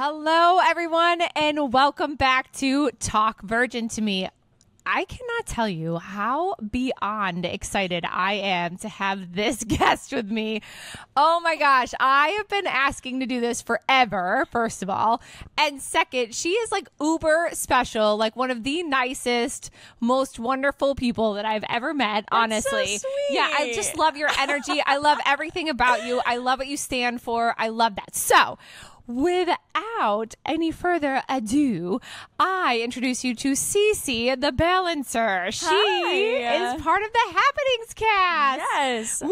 Hello, everyone, and welcome back to Talk Virgin to Me. I cannot tell you how beyond excited I am to have this guest with me. Oh my gosh, I have been asking to do this forever, first of all. And second, she is like uber special, like one of the nicest, most wonderful people that I've ever met, honestly. so Yeah, I just love your energy. I love everything about you. I love what you stand for. I love that. So, Without any further ado, I introduce you to CC, the balancer. She Hi. is part of the Happenings cast. Yes. Woohoo!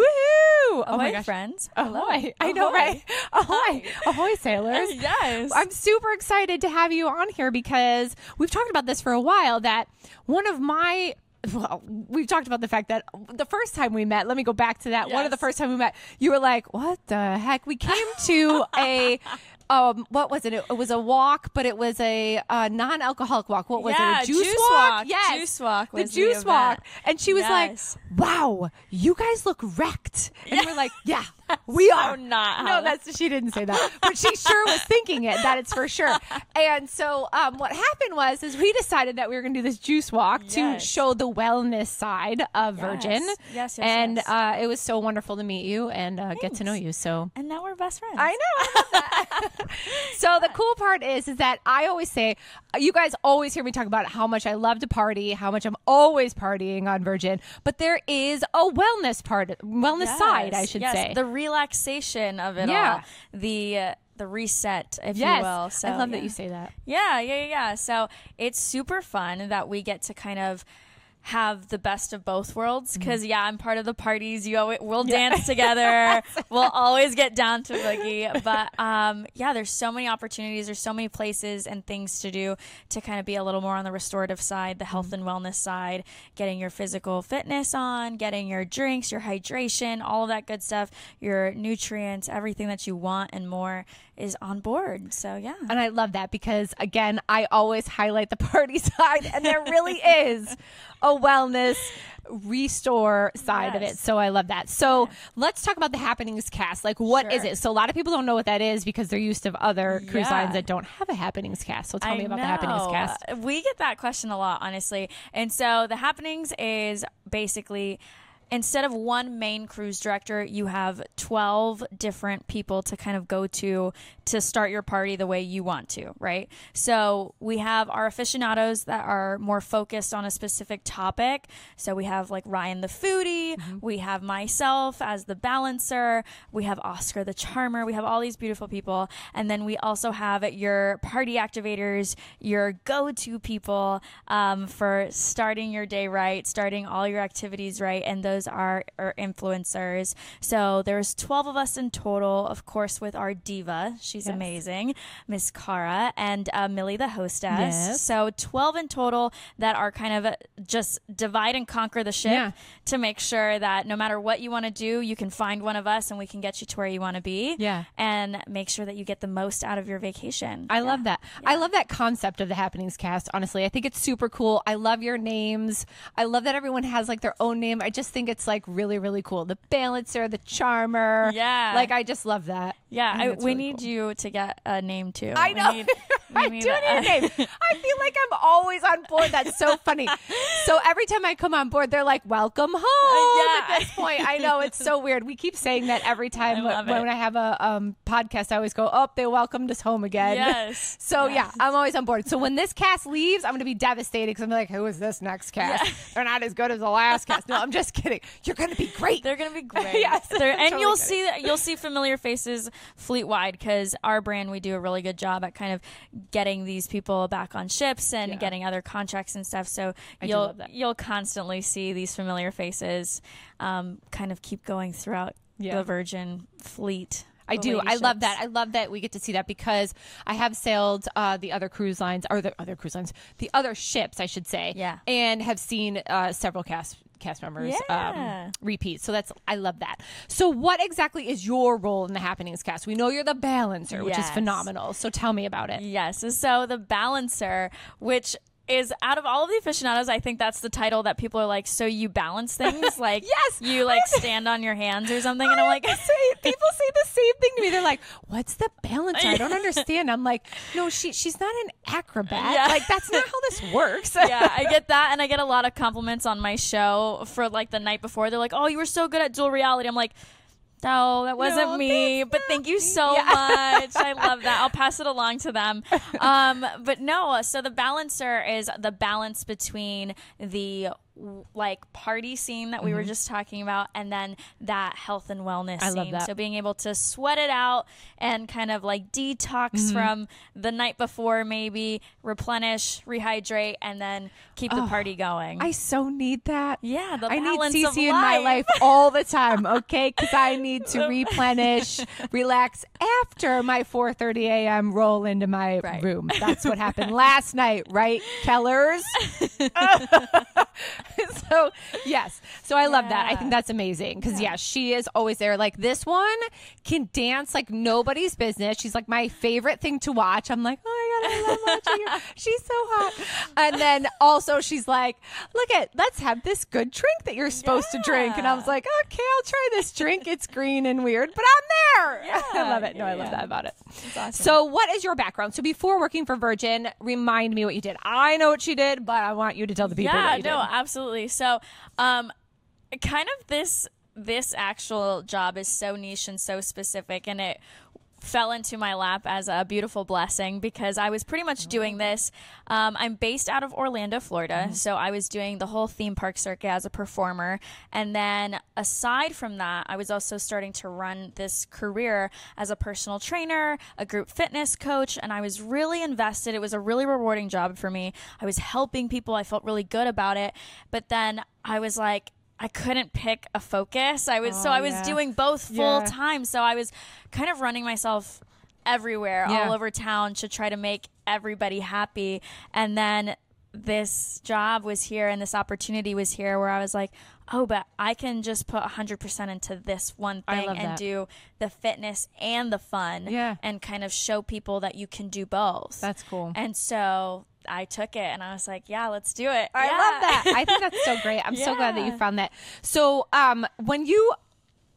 Oh Ahoy, my gosh. friends. Ahoy. I know, Ahoy. right? Ahoy. Ahoy, sailors. Yes. I'm super excited to have you on here because we've talked about this for a while that one of my well, we've talked about the fact that the first time we met, let me go back to that. One of the first time we met, you were like, "What the heck?" We came to a um what was it? It was a walk, but it was a uh, non-alcoholic walk. What was Yeah, it? A juice, juice walk? walk. Yes. Juice walk The was the juice walk. And she was Yes. like, "Wow, you guys look wrecked." And we're like, "Yeah, we so are." not No, that's she didn't say that, but she sure was thinking it. That it's for sure. And so, um, what happened was, is we decided that we were going to do this juice walk to show the wellness side of Virgin. Yes, yes, and yes. Uh, it was so wonderful to meet you and uh, get to know you. So. and now we're best friends. I know. I so the cool part is, is that I always say, you guys always hear me talk about how much I love to party, how much I'm always partying on Virgin, but there is a wellness part, wellness Yes, side, I should yes, say. The relaxation of it Yeah. all. The uh, the reset, if yes, you will. So I love yeah. that you say that. Yeah, yeah, yeah, yeah. So it's super fun that we get to kind of have the best of both worlds Mm-hmm. because yeah i'm part of the parties. You always, we'll dance together. We'll always get down to boogie. But um, yeah there's so many opportunities there's so many places and things to do to kind of be a little more on the restorative side the health and wellness side getting your physical fitness on getting your drinks your hydration all of that good stuff your nutrients everything that you want and more is on board so yeah And I love that because, again, I always highlight the party side, and there really is a wellness restore side of it. So I love that. So let's talk about the Happenings cast. Like, what is Sure. it? So a lot of people don't know what that is because they're used to other cruise lines that don't have a Happenings cast. So tell I me about the Happenings cast. We get that question a lot, honestly. And so the happenings is basically instead of one main cruise director, you have 12 different people to kind of go to to start your party the way you want to, right? So we have our aficionados that are more focused on a specific topic. So we have like Ryan the foodie, we have myself as the balancer, we have Oscar the charmer, we have all these beautiful people. And then we also have your party activators, your go to people um, for starting your day right, starting all your activities right. And those are influencers. So there's 12 of us in total, of course, with our diva. She's Yes. amazing, Miss Cara, and uh, Millie, the hostess. Yes. So 12 in total that are kind of uh, just divide and conquer the ship Yeah. to make sure that no matter what you want to do, you can find one of us and we can get you to where you want to be. Yeah. And make sure that you get the most out of your vacation. I love that. I love that concept of the Happenings cast. Honestly, I think it's super cool. I love your names. I love that everyone has like their own name. I just think it's like really, really cool. The balancer, the charmer. Yeah. Like I just love that. Yeah, think I, we really need cool. you to get a name too. I We know. need- I do need a name. I feel like I'm always on board. That's so funny. So every time I come on board, they're like, "Welcome home." yeah. At this point, I know it's so weird. We keep saying that every time I love when. I have a um, podcast. I always go, "Oh, they welcomed us home again." Yes. So Yes. yeah, I'm always on board. So when this cast leaves, I'm going to be devastated because I'm like, "Who is this next cast? They're not as good as the last cast." No, I'm just kidding. You're going to be great. They're gonna be great. Yes, and totally you'll kidding. see you'll see familiar faces fleet wide because our brand we do a really good job at kind of getting these people back on ships and Yeah. getting other contracts and stuff. So I you'll you'll constantly see these familiar faces, um, kind of keep going throughout Yeah. the Virgin fleet. I do. I love that. I love that we get to see that because I have sailed uh, the other cruise lines or the other cruise lines, the other ships, I should say. Yeah. And have seen uh, several cast cast members Yeah. um, repeat. So that's I love that. So what exactly is your role in the Happenings cast? We know you're the balancer, which is phenomenal. So tell me about it. Yes. So the balancer, which is out of all of the aficionados, I think that's the title that people are like, so you balance things? Like, Yes. you like stand on your hands or something? And I'm like, say, people say the same thing to me. They're like, "What's the balance? I don't understand." I'm like, "No, she she's not an acrobat. Yeah. Like that's not how this works." yeah, I get that, and I get a lot of compliments on my show for like the night before. They're like, "Oh, you were so good at Duel Reality." I'm like, "No, that wasn't No, me." But thank you so Yeah. much. I love that. I'll pass it along to them. Um, but no, so the balancer is the balance between the like party scene that we were just talking about and then that health and wellness Mm-hmm. I scene. So being able to sweat it out and kind of like detox Mm-hmm. from the night before maybe replenish, rehydrate and then keep the party going. I so need that. yeah, the I need CC in my life. all the time, okay? Because I need to replenish, relax after my 4:30 a.m. roll into my Right. room. That's what happened last night, right, Kellers? so yes, so I love that. I think that's amazing because yeah. she is always there. Like this one can dance like nobody's business. She's like my favorite thing to watch. I'm like, oh my god, I love watching her. She's so hot. And then also she's like, look at, let's have this good drink that you're supposed to drink. And I was like, okay, I'll try this drink. It's green and weird, but I'm there. I love it. No, I love yeah. that about it. awesome. So, what is your background? So, before working for Virgin, remind me what you did. I know what she did, but I want you to tell the people yeah, you no, did. absolutely. So, um, kind of this this actual job is so niche and so specific, and it fell into my lap as a beautiful blessing because I was pretty much doing this. Um, I'm based out of Orlando, Florida, so I was doing the whole theme park circuit as a performer. And then aside from that, I was also starting to run this career as a personal trainer, a group fitness coach, and I was really invested. It was a really rewarding job for me. I was helping people, I felt really good about it. But then I was like, I couldn't pick a focus. I was so Oh, I was yeah. doing both Yeah. full time. So I was kind of running myself everywhere, Yeah. all over town to try to make everybody happy. And then this job was here and this opportunity was here where I was like, oh, but I can just put 100% into this one thing and that. do the fitness and the fun Yeah. and kind of show people that you can do both. That's cool. and so I took it and I was like, yeah, let's do it. I Yeah. love that. I think that's so great. I'm so glad that you found that. So, um, when you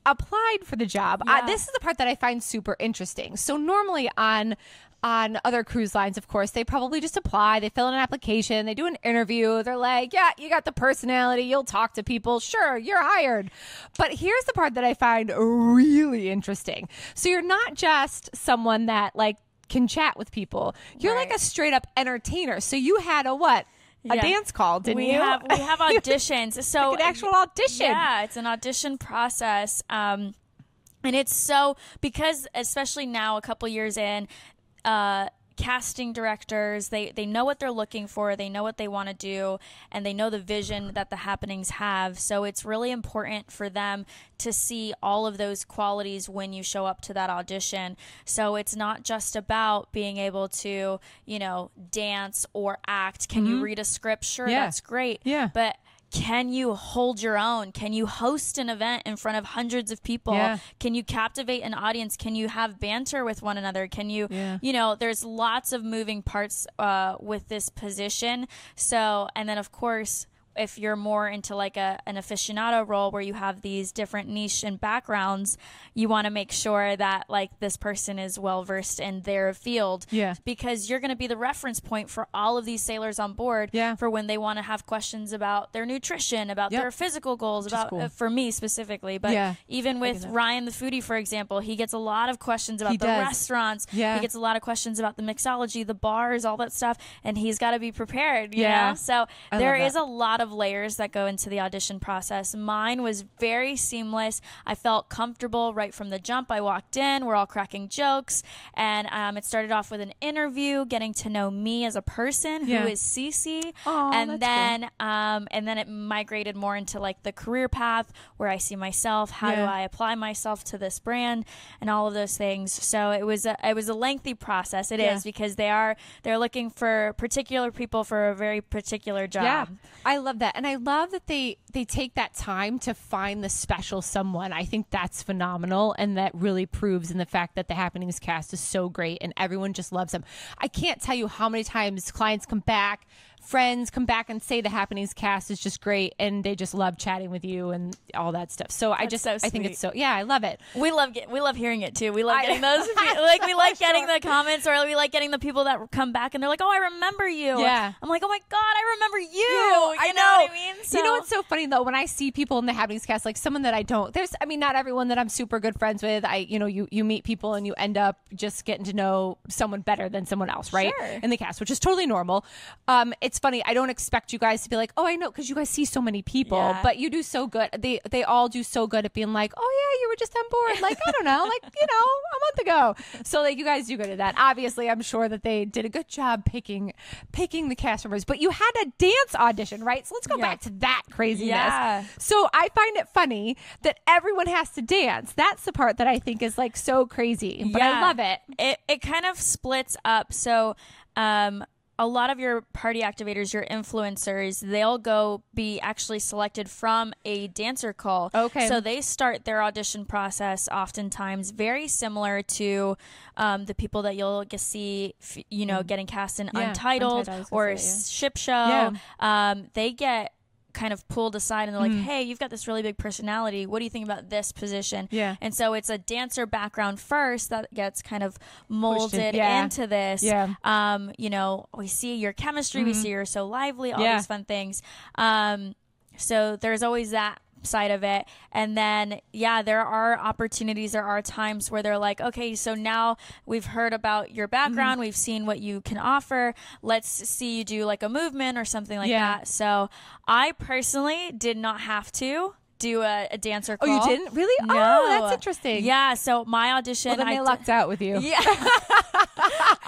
applied for the job, uh, Yeah. this is the part that I find super interesting. So, normally on on other cruise lines, of course, they probably just apply, they fill in an application, they do an interview, they're like, yeah, you got the personality, you'll talk to people, sure, you're hired. But here's the part that I find really interesting. So you're not just someone that like can chat with people. You're like a straight up entertainer. So you had a what? A Yeah. dance call, didn't we you? have we have auditions. So Like an actual audition. Yeah, it's an audition process. Um, and it's so because especially now, a couple years in, uh, casting directors they they know what they're looking for they know what they want to do and they know the vision that the happenings have so it's really important for them to see all of those qualities when you show up to that audition so it's not just about being able to you know dance or act can you read a script sure Mm-hmm. Yeah. that's great Yeah. but can you hold your own? Can you host an event in front of hundreds of people? Yeah. Can you captivate an audience? Can you have banter with one another? Can you, Yeah. you know, there's lots of moving parts uh, with this position. So, and then of course, if you're more into like a an aficionado role where you have these different niche and backgrounds, you want to make sure that like this person is well versed in their field. Yeah. Because you're going to be the reference point for all of these sailors on board Yeah. for when they want to have questions about their nutrition, about Yep. their physical goals, is about cool. uh, for me specifically. But Yeah. even with Ryan the foodie, for example, he gets a lot of questions about He the does. restaurants. Yeah. He gets a lot of questions about the mixology, the bars, all that stuff, and he's got to be prepared. You Yeah. know, so I there is a lot of layers that go into the audition process. Mine was very seamless. I felt comfortable right from the jump. I walked in, we're all cracking jokes, and um, it started off with an interview, getting to know me as a person, Yeah. who is CC, Aw, and then um, and then it migrated more into like the career path where I see myself. How do I apply myself to this brand and all of those things? So it was a, it was a lengthy process. It is Yeah. because they are they're looking for particular people for a very particular job. Yeah, I love that, and I love that they they take that time to find the special someone. I think that's phenomenal, and that really proves in the fact that the Happenings cast is so great, and everyone just loves them. I can't tell you how many times clients come back. Friends come back and say the happenings cast is just great and they just love chatting with you and all that stuff. So I just so I think it's so yeah, I love it. We love get, we love hearing it too. We love getting those like we like getting the comments or we like getting the people that come back and they're like, "Oh, I remember you." Yeah. I'm like, "Oh my god, I remember you." You, I You know. what I mean? You know what's so funny though? When I see people in the happenings cast, like someone that I don't, there's, I mean, not everyone that I'm super good friends with. I, you know, you you meet people and you end up just getting to know someone better than someone else, right? Sure. In the cast, which is totally normal. Um, it's funny. I don't expect you guys to be like, oh, I know, because you guys see so many people, Yeah. but you do so good. They they all do so good at being like, oh yeah, you were just on board. Like I don't know, like you know, a month ago. So like you guys do good at that. Obviously, I'm sure that they did a good job picking picking the cast members. But you had a dance audition, right? So let's go Yeah. back to that craziness. Yeah. So I find it funny that everyone has to dance. That's the part that I think is like so crazy. But I love it. It it kind of splits up. So, um, a lot of your party activators, your influencers, they'll go be actually selected from a dancer call. Okay. So they start their audition process oftentimes very similar to um, the people that you'll get see, you know, getting cast in Mm. Yeah, Untitled, Untitled, I was gonna or say, yeah. Ship Show. Yeah. Um, they get kind of pulled aside and they're Mm. like, "Hey, you've got this really big personality. What do you think about this position?" Yeah. And so it's a dancer background first that gets kind of molded yeah. into this. Yeah. Mm-hmm. Um, you know, we see your chemistry, we see you're so lively, all Yeah. these fun things. Um, so there's always that side of it. And then yeah, there are opportunities, there are times where they're like, okay, so now we've heard about your background, Mm-hmm. we've seen what you can offer. Let's see you do like a movement or something like Yeah. that. So I personally did not have to do a, a dancer Oh, call. you didn't really? No. Oh, that's interesting. Yeah, so my audition Well, then I they d- lucked out with you. Yeah.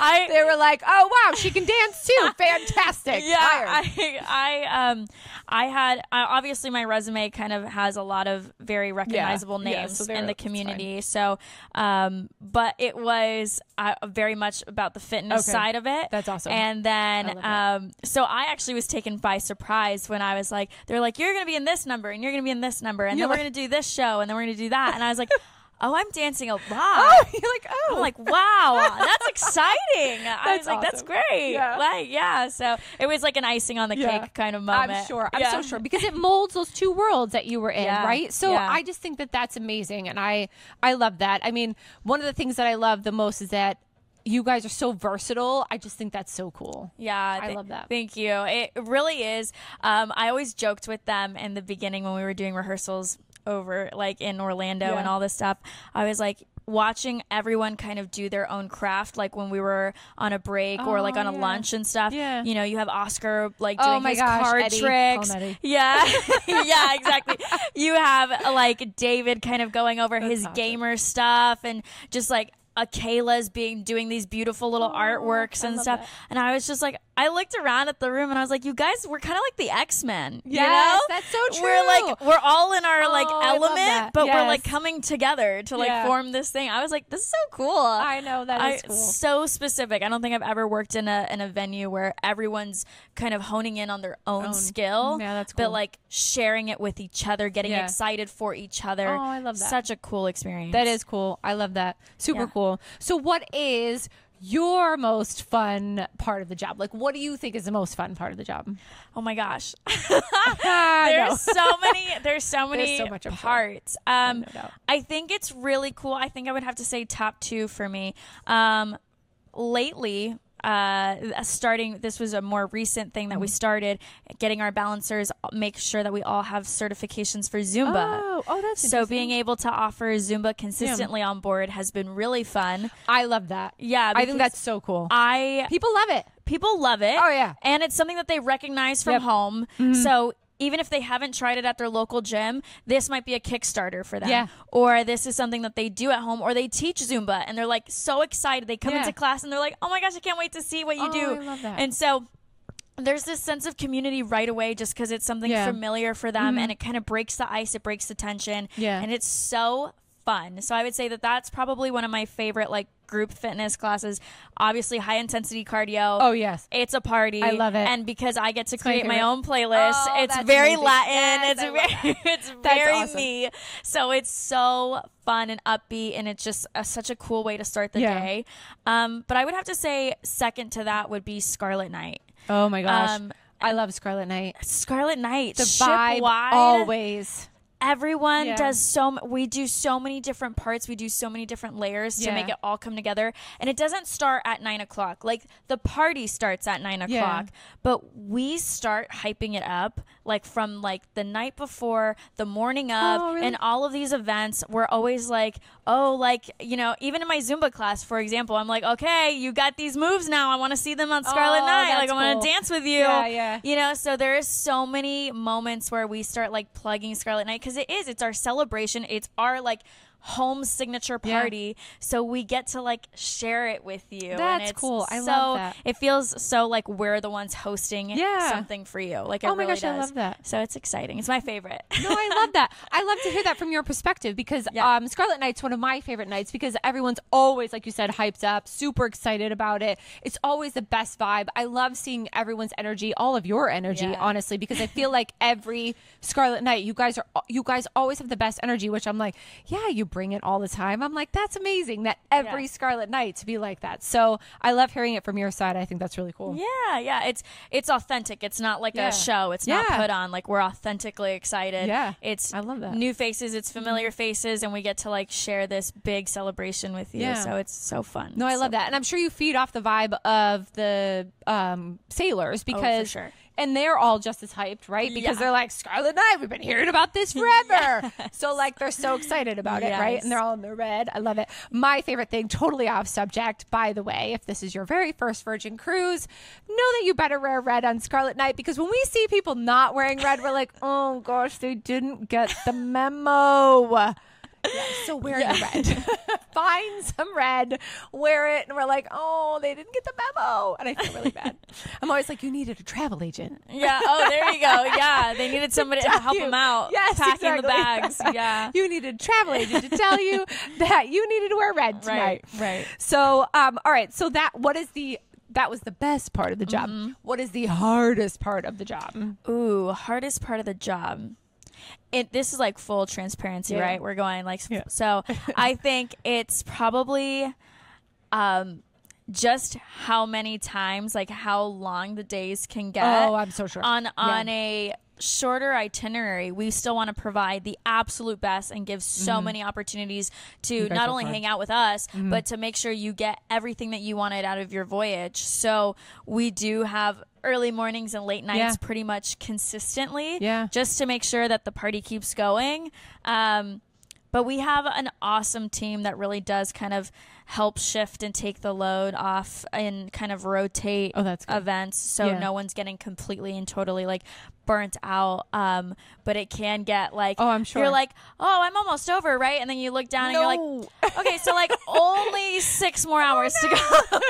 I They were like, "Oh wow, she can dance too! Fantastic!" yeah, I, I um I had uh, obviously my resume kind of has a lot of very recognizable Yeah, names so in the community. So, um, but it was uh, very much about the fitness Okay. side of it. That's awesome. And then, um, so I actually was taken by surprise when I was like, they're like, you're gonna be in this number, and you're gonna be in this number, and You're then we're gonna do this show, and then we're gonna do that, and I was like. Oh, I'm dancing a lot. Oh, you're like, oh, I'm like, wow, that's exciting. I That's was like, that's great. Yeah. Like, yeah. So it was like an icing on the Yeah. cake kind of moment. I'm sure. I'm Yeah. so sure because it molds those two worlds that you were in, right? So. I just think that that's amazing, and I I love that. I mean, one of the things that I love the most is that you guys are so versatile. I just think that's so cool. Yeah, I love that. Thank you. It really is. Um, I always joked with them in the beginning when we were doing rehearsals over like in Orlando Yeah. and all this stuff. I was like watching everyone kind of do their own craft like when we were on a break or like Oh, on a yeah. lunch and stuff Yeah. you know you have oscar like Oh doing my his gosh, card Eddie. Tricks yeah yeah exactly you have like david kind of going over his awesome. gamer stuff and just like Kayla's being doing these beautiful little artworks I and stuff, that. and I was just like, I looked around at the room and I was like, you guys, we're kind of like the X Men. Yes, you know? that's so true. We're like, we're all in our like Oh, love element, but we're like coming together to like Yeah. form this thing. I was like, this is so cool. I know that I, is cool. so specific. I don't think I've ever worked in a in a venue where everyone's kind of honing in on their own, Own. skill. Yeah, that's But like sharing it with each other, getting Yeah. excited for each other. Oh, I love that. Such a cool experience. That is cool. I love that. Super Yeah. cool. So, what is your most fun part of the job? Like, what do you think is the most fun part of the job? Oh my gosh. There's so many there's so many so much, I'm sure. parts um No i think it's really cool i think i would have to say top two for me um lately uh starting this was a more recent thing that Mm-hmm. we started getting our balancers make sure that we all have certifications for zumba Oh, oh, that's so being able to offer zumba consistently on board has been really fun I love that. yeah I think that's so cool. i People love it. people love it. Oh, yeah. and it's something that they recognize from Yep. Mm-hmm. home. So even if they haven't tried it at their local gym, this might be a Kickstarter for them. Yeah. Or this is something that they do at home, or they teach Zumba, and they're like so excited. They come Yeah. into class and they're like, "Oh my gosh, I can't wait to see what you Oh, do!" I love that. And so. There's this sense of community right away just because it's something Yeah. Mm-hmm. familiar for them and it kind of breaks the ice, it breaks the tension. Yeah. And it's so fun. So I would say that that's probably one of my favorite like group fitness classes. Obviously, high intensity cardio. Oh, yes. It's a party. I love it. And because I get to my create my, favorite. own playlist, Oh, it's very amazing. Latin. Yes, it's very it's That's very awesome. me. So it's so fun and upbeat and it's just a, such a cool way to start the Yeah. day. Um, but I would have to say second to that would be Scarlet Night. Oh, my gosh. Um, I love Scarlet Night. Scarlet Night, The ship vibe wide. always. Everyone Yeah. does so m- we do so many different parts we do so many different layers to make it all come together and it doesn't start at nine o'clock like the party starts at nine Yeah. o'clock but we start hyping it up like from like the night before the morning oh, of Oh, really? and all of these events we're always like oh like you know even in my zumba class for example i'm like okay you got these moves now i want to see them on scarlet Oh, night like i want cool. to dance with you Yeah, yeah. you know so there's so many moments where we start like plugging scarlet night because it is it's our celebration it's our like home signature Yeah. party so we get to like share it with you and That's it's cool. I so love that. it feels so like we're the ones hosting Yeah. something for you like it Oh my really gosh, I love that. so it's exciting it's my favorite No, I love that. I love to hear that from your perspective because Yeah. um, Scarlet Night's one of my favorite nights because everyone's always, like you said, hyped up, super excited about it. It's always the best vibe. I love seeing everyone's energy, all of your energy, Yeah. honestly, because I feel like every Scarlet Night, you guys are, you guys always have the best energy, which I'm like, yeah, you bring it all the time. I'm like, that's amazing that every Yeah. Scarlet Night to be like that. So I love hearing it from your side. I think that's really cool. yeah yeah it's it's authentic it's not like Yeah. a show it's not put on like we're authentically excited Yeah. it's I love that. new faces it's familiar faces and we get to like share this big celebration with you Yeah. so it's so fun No, I So love that, and I'm sure you feed off the vibe of the um, sailors because, sure. And they're all just as hyped, right? Because Yeah. they're like Scarlet Night. We've been hearing about this forever, so like they're so excited about it, right? And they're all in the red. I love it. My favorite thing, totally off subject, by the way. If this is your very first Virgin cruise, know that you better wear red on Scarlet Night because when we see people not wearing red, we're like, oh gosh, they didn't get the memo. Yeah, so wear your red. Find some red, wear it, and we're like, oh, they didn't get the memo, and I feel really bad. I'm always like, you needed a travel agent. Yeah. Oh, there you go. Yeah, they needed somebody to tell help you. them out. Yes, packing the bags. Yeah. You needed a travel agent to tell you that you needed to wear red tonight. Right. Right. So, um, all right. So that what is the that was the best part of the job. Mm-hmm. What is the hardest part of the job? Ooh, hardest part of the job. It this is like full transparency, Yeah. right? We're going like Yeah. so. I think it's probably, um, just how many times, like how long the days can get. Oh, I'm so sure. on on a shorter itinerary, we still want to provide the absolute best and give so many opportunities to not only hard. hang out with us, but to make sure you get everything that you wanted out of your voyage. So we do have early mornings and late nights Yeah. pretty much consistently, Yeah. just to make sure that the party keeps going. Um, but we have an awesome team that really does kind of help shift and take the load off and kind of rotate Oh, events so Yeah. no one's getting completely and totally like burnt out um but it can get like Oh, I'm sure. you're like oh i'm almost over right? And then you look down and you're like okay so like only six more hours to go.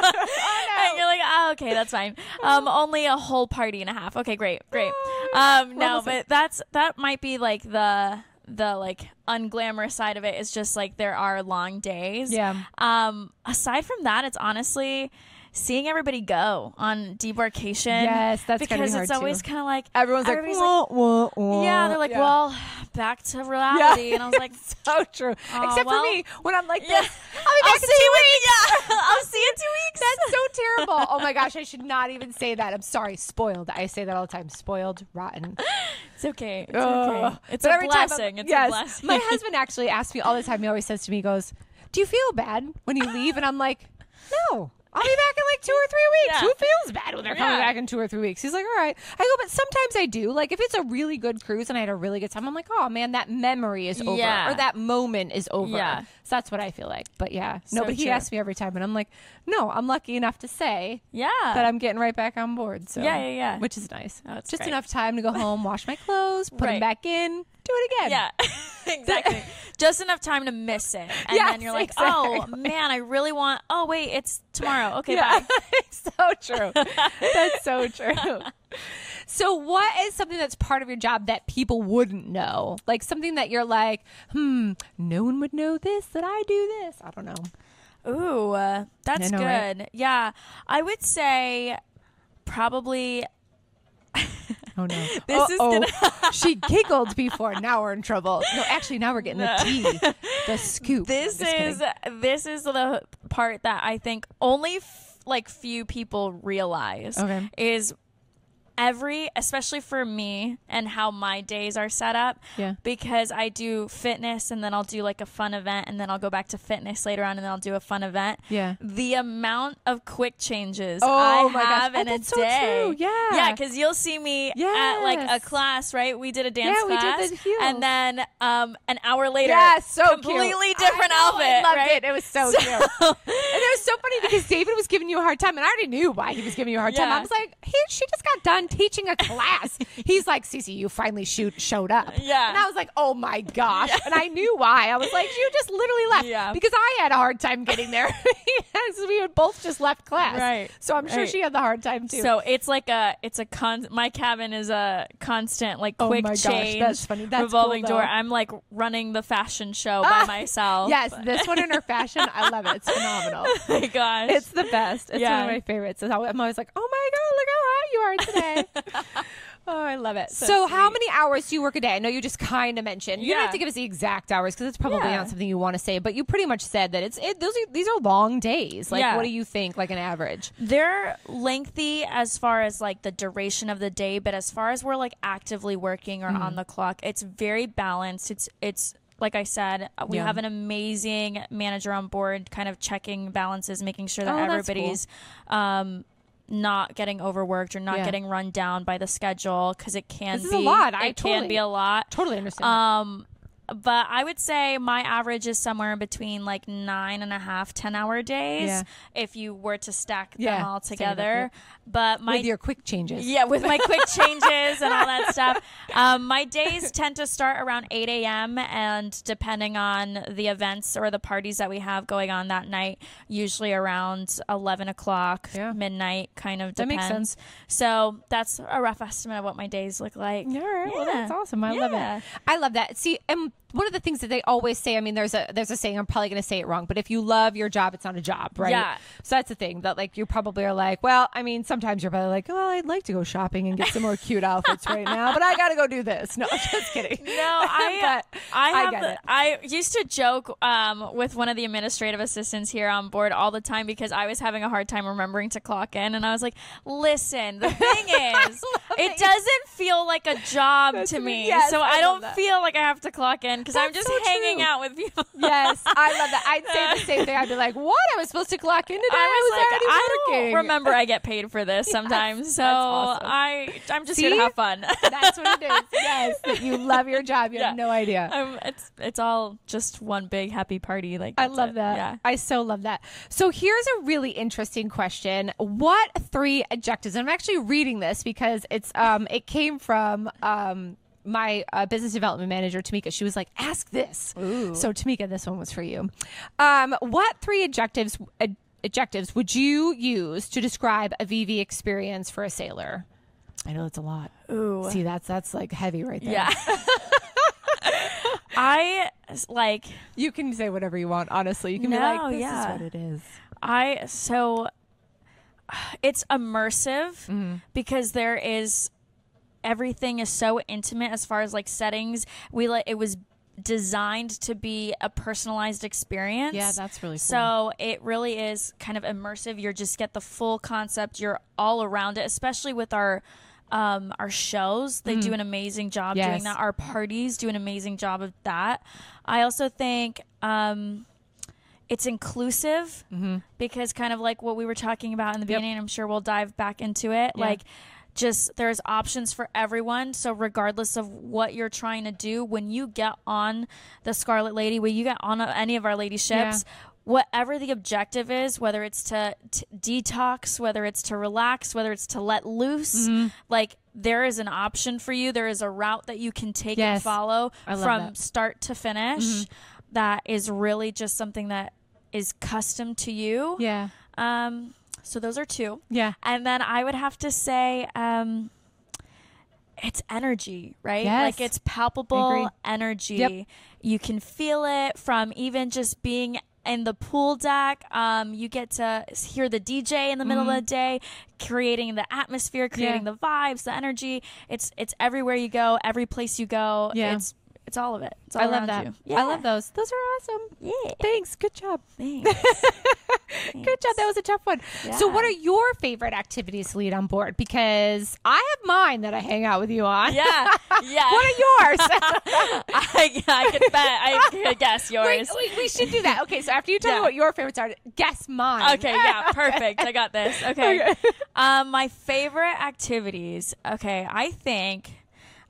And you're like oh okay that's fine. Um only a whole party and a half. Okay great great. Um no but that's that might be like the the like unglamorous side of it is just like there are long days Yeah. um aside from that it's honestly seeing everybody go on debarkation Yes, that's be because hard, it's always kind of like Everyone's like, wah, wah, wah. yeah they're like Yeah. well back to reality and i was like so true. Except well, for me, when I'm like, yeah. this, I'll be back I'll in see two you weeks. yeah i'll see you in two weeks That's so terrible. Oh my gosh, I should not even say that. I'm sorry. Spoiled. I say that all the time. Spoiled, rotten. it's okay it's okay it's But a every time I'm- blessing it's yes, a blessing My husband actually asks me all the time. He always says to me, he goes, "Do you feel bad when you leave?" And I'm like, "No." I'll be back in like two or three weeks. Yeah. Who feels bad when they're coming Yeah. back in two or three weeks? He's like, all right. I go, but sometimes I do. Like, if it's a really good cruise and I had a really good time, I'm like, oh man, that memory is over, Yeah. or that moment is over. Yeah. So that's what I feel like. But yeah, no. So But he asks me every time, and I'm like, no. I'm lucky enough to say yeah that I'm getting right back on board. So Yeah, yeah, yeah. which is nice. Oh, Just great. enough time to go home, wash my clothes, put them back in, do it again. Yeah, exactly. Just enough time to miss it, and Yes, then you're like, "Oh man, I really want." Oh wait, it's tomorrow. Okay, Yeah. bye. so true. That's so true. So, what is something that's part of your job that people wouldn't know? Like something that you're like, hmm, no one would know this, that I do this. I don't know. Ooh, uh, that's know, right? good. Yeah, I would say probably. Oh no. This is Uh-oh. she giggled before. Now we're in trouble. No, actually, now we're getting the tea, the scoop. This is kidding. this is the part that I think only f- like few people realize Okay. is every, especially for me and how my days are set up, Yeah. because I do fitness and then I'll do like a fun event and then I'll go back to fitness later on and then I'll do a fun event. Yeah. The amount of quick changes Oh I my gosh. have Oh, in a that's so day. true. Yeah. Yeah, because you'll see me at like a class, right? We did a dance Yeah, we did class. the. And then um, an hour later, Yeah, so cute. completely different I know, outfit. I loved right? it. It was so, cute. And it was so funny because David was giving you a hard time, and I already knew why he was giving you a hard time. I was like, he, she just got done teaching a class. He's like, CC, you finally shoot showed up. Yeah. And I was like, oh my gosh. And I knew why. I was like, you just literally left. Yeah. Because I had a hard time getting there. Because we had both just left class. Right. So I'm sure Right. she had the hard time too. So it's like a, it's a con. My cabin is a constant, like Oh quick my gosh, change, that's funny. That's revolving cool, door. I'm like running the fashion show ah, by myself. yes, this one in her fashion, I love it. It's phenomenal. oh my gosh. It's the best. It's one of my favorites. How- I'm always like, oh my god, look how hot you are today. oh, I love it. So, So how many hours do you work a day? I know you just kind of mentioned. You don't have to give us the exact hours because it's probably Yeah. not something you want to say. But you pretty much said that it's it. Those are, these are long days. Like, Yeah. what do you think? Like an average? They're lengthy as far as like the duration of the day, but as far as we're like actively working or Mm-hmm. on the clock, it's very balanced. It's it's like I said, uh, we Yeah. have an amazing manager on board, kind of checking balances, making sure that Oh, everybody's um, not getting overworked or not Yeah. getting run down by the schedule because it can This is be a lot. I it can totally- be a lot. Totally understand. Um, but I would say my average is somewhere between like nine and a half, ten hour days Yeah. if you were to stack them Yeah, all up, together. But my With your quick changes. yeah, with my quick changes and all that stuff. Um, my days tend to start around 8 a.m. and depending on the events or the parties that we have going on that night, usually around 11 o'clock, midnight, kind of depends. That makes sense. So that's a rough estimate of what my days look like. All right. Well, that's awesome. I love it. I love that. See, and one of the things that they always say, I mean, there's a there's a saying. I'm probably going to say it wrong, but if you love your job, it's not a job, right? Yeah. So that's the thing that like you probably are like, well, I mean, sometimes you're probably like, oh, I'd like to go shopping and get some more cute outfits right now, but I got to go do this. No, I'm just kidding. No, I But I I have get the- it. I used to joke um, with one of the administrative assistants here on board all the time because I was having a hard time remembering to clock in, and I was like, "Listen, the thing is, it doesn't feel like a job That's to me. me, Yes, so I I, don't that. feel like I have to clock in because I'm just so hanging true. out with people." Yes, I love that. I'd say the same thing. I'd be like, what? I was supposed to clock in today. I was, like, I don't remember I get paid for this sometimes, so awesome. I I'm just See? here to have fun. That's what it is. Yes, that you love your job. You have no idea. Um, it's it's all just one big happy party. Like I love it. that. Yeah. I so love that. So here's a really interesting question. What three adjectives? I'm actually reading this because it's um it came from um my uh, business development manager Tamika. She was like, "Ask this." So Tamika, this one was for you. Um, what three adjectives ad- adjectives would you use to describe a VV experience for a sailor? I know that's a lot. Ooh. See, that's that's like heavy right there. Yeah. I like You can say whatever you want. Honestly, you can be No, like, "This yeah. is what it is." I so it's immersive Mm-hmm. because there is everything is so intimate as far as like settings. We like it was designed to be a personalized experience. Yeah, that's really cool. So it really is kind of immersive. You just get the full concept. You're all around it, especially with our um, our shows. They do an amazing job Mm. Yes. doing that. Our parties do an amazing job of that. I also think um, it's inclusive because kind of like what we were talking about in the Mm-hmm. Yep. beginning. I'm sure we'll dive back into it. Yeah. Like just there's options for everyone. So regardless of what you're trying to do, when you get on the Scarlet Lady, when you get on any of our lady ships, whatever the objective is, whether it's to, to detox, whether it's to relax, whether it's to let loose, Mm-hmm. like there is an option for you. There is a route that you can take Yes. and follow from that. Mm-hmm. start to finish. That is really just something that is custom to you. Yeah. Um, so those are two. Yeah. And then I would have to say, um, it's energy, right? Yes. Like it's palpable energy. Yep. You can feel it from even just being in the pool deck. Um, you get to hear the DJ in the middle of the day, creating the atmosphere, creating Mm-hmm. Yeah. the vibes, the energy. It's it's everywhere you go, every place you go. Yeah. It's it's all of it. It's all I love that. You. I love those. Those are awesome. Yeah. Thanks. Good job. Thanks. Good job. That was a tough one. So, what are your favorite activities to lead on board? Because I have mine that I hang out with you on. Yeah, yeah. what are yours? I, I can bet. I can guess yours. Wait, wait, we should do that. Okay, so after you tell me what your favorites are, guess mine. Okay, yeah, perfect. I got this. Okay. Okay. Um, my favorite activities. Okay, I think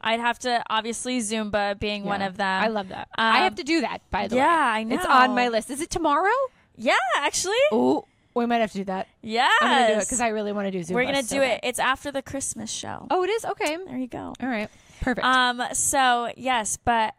I'd have to obviously Zumba being one of them. I love that. I have Um, to do that, by the way. yeah, I know. It's on my list. Is it tomorrow? Yeah, actually. Oh, we might have to do that. Yeah. I'm going to do it because I really want to do Zumba. We're gonna so do bad. it. It's after the Christmas show. Oh, it is? Okay. There you go. All right. Perfect. Um. So yes, but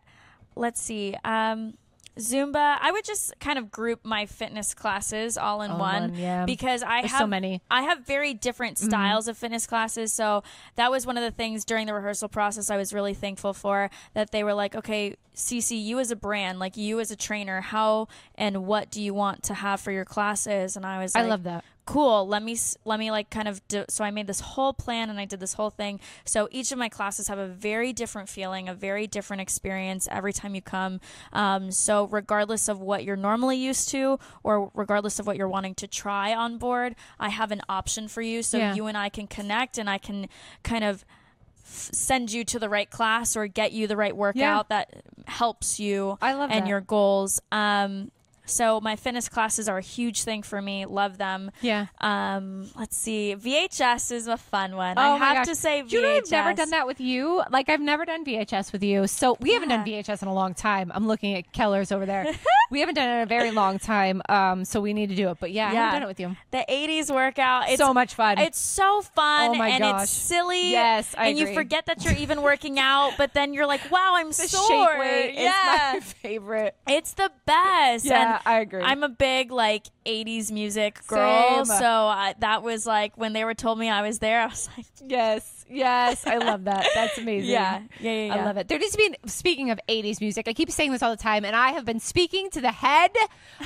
let's see. Um, Zumba. I would just kind of group my fitness classes all in All one, one, yeah. because I There's have so many. Mm-hmm. I have very different styles of fitness classes. So that was one of the things during the rehearsal process I was really thankful for that they were like, okay, CC, you as a brand, like you as a trainer, how and what do you want to have for your classes? And I was I love that. Cool let me let me like kind of do so i made this whole plan and i did this whole thing. So each of my classes have a very different feeling a very different experience every time you come. Um, so regardless of what you're normally used to or regardless of what you're wanting to try on board i have an option for you. So Yeah. you and i can connect and i can kind of send you to the right class or get you the right workout that helps you I love and that. your goals. Um, so my fitness classes are a huge thing for me love them Yeah. um, let's see. VHS is a fun one. Oh I have gosh. to say VHS. You know I've never done that with you? Like I've never done VHS with you. So we haven't done VHS in a long time. I'm looking at Keller's over there. we haven't done it in a very long time. Um, so we need to do it. But yeah, I Yeah. haven't done it with you. The 80s workout. It's so much fun. It's so fun Oh my and gosh. it's silly. Yes, I and you forget that you're even working out, but then you're like, "Wow, I'm the sore." yeah, my favorite. it's the best. Yeah, and I agree. I'm a big like 80s music girl, Same. so I, that was like when they were told me I was there, I was like, yes, yes, I love that. That's amazing. "Yeah, yeah, yeah." yeah. I love it. There needs to be, speaking of 80s music, I keep saying this all the time, and I have been speaking to the head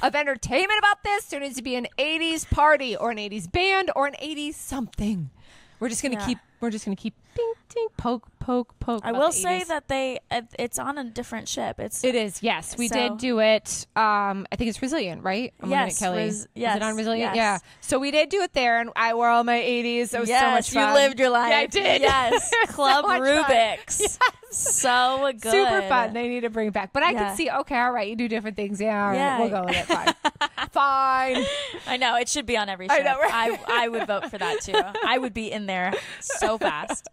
of entertainment about this. There needs to be an 80s party or an 80s band or an 80s something. We're just going to Yeah. keep, we're just going to keep ding, ding, poke, poke, poke. I will say 80s. that they it's on a different ship. It's It is, yes. We So- did do it. Um, I think it's Resilient, right? I'm at Yes, Kelly. Res- Is yes, it on Resilient? yes. Yeah. So we did do it there, and I wore all my 80s. It was so much yes, fun. you lived your life. Yeah, I did. Yes, Club so much fun. So good. Super fun. They need to bring it back. But I Yeah. can see, okay, all right, you do different things. Yeah, all right, Yeah. we'll go with it. Fine. Fine. I know it should be on every I show. know, right? I I would vote for that too. I would be in there so fast.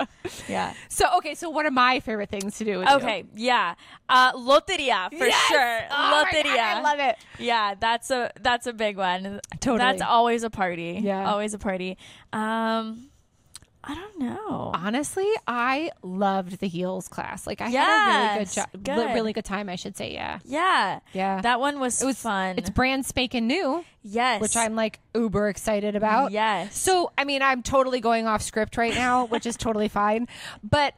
Yeah. So, okay, so what are my favorite things to do with you? Okay. Yeah. Uh, loteria for Yes! sure. Oh my God, loteria. I love it. Yeah, that's a that's a big one. Totally. That's always a party. Yeah. Always a party. Um, I don't know. Honestly, I loved the heels class. Like I had a really good Yes, job, good. really good time. I should say, yeah, Yeah. yeah. That one was, it was fun. It's brand spanking new, yes. which I'm like uber excited about. Yes. So, I mean, I'm totally going off script right now, which is totally fine. But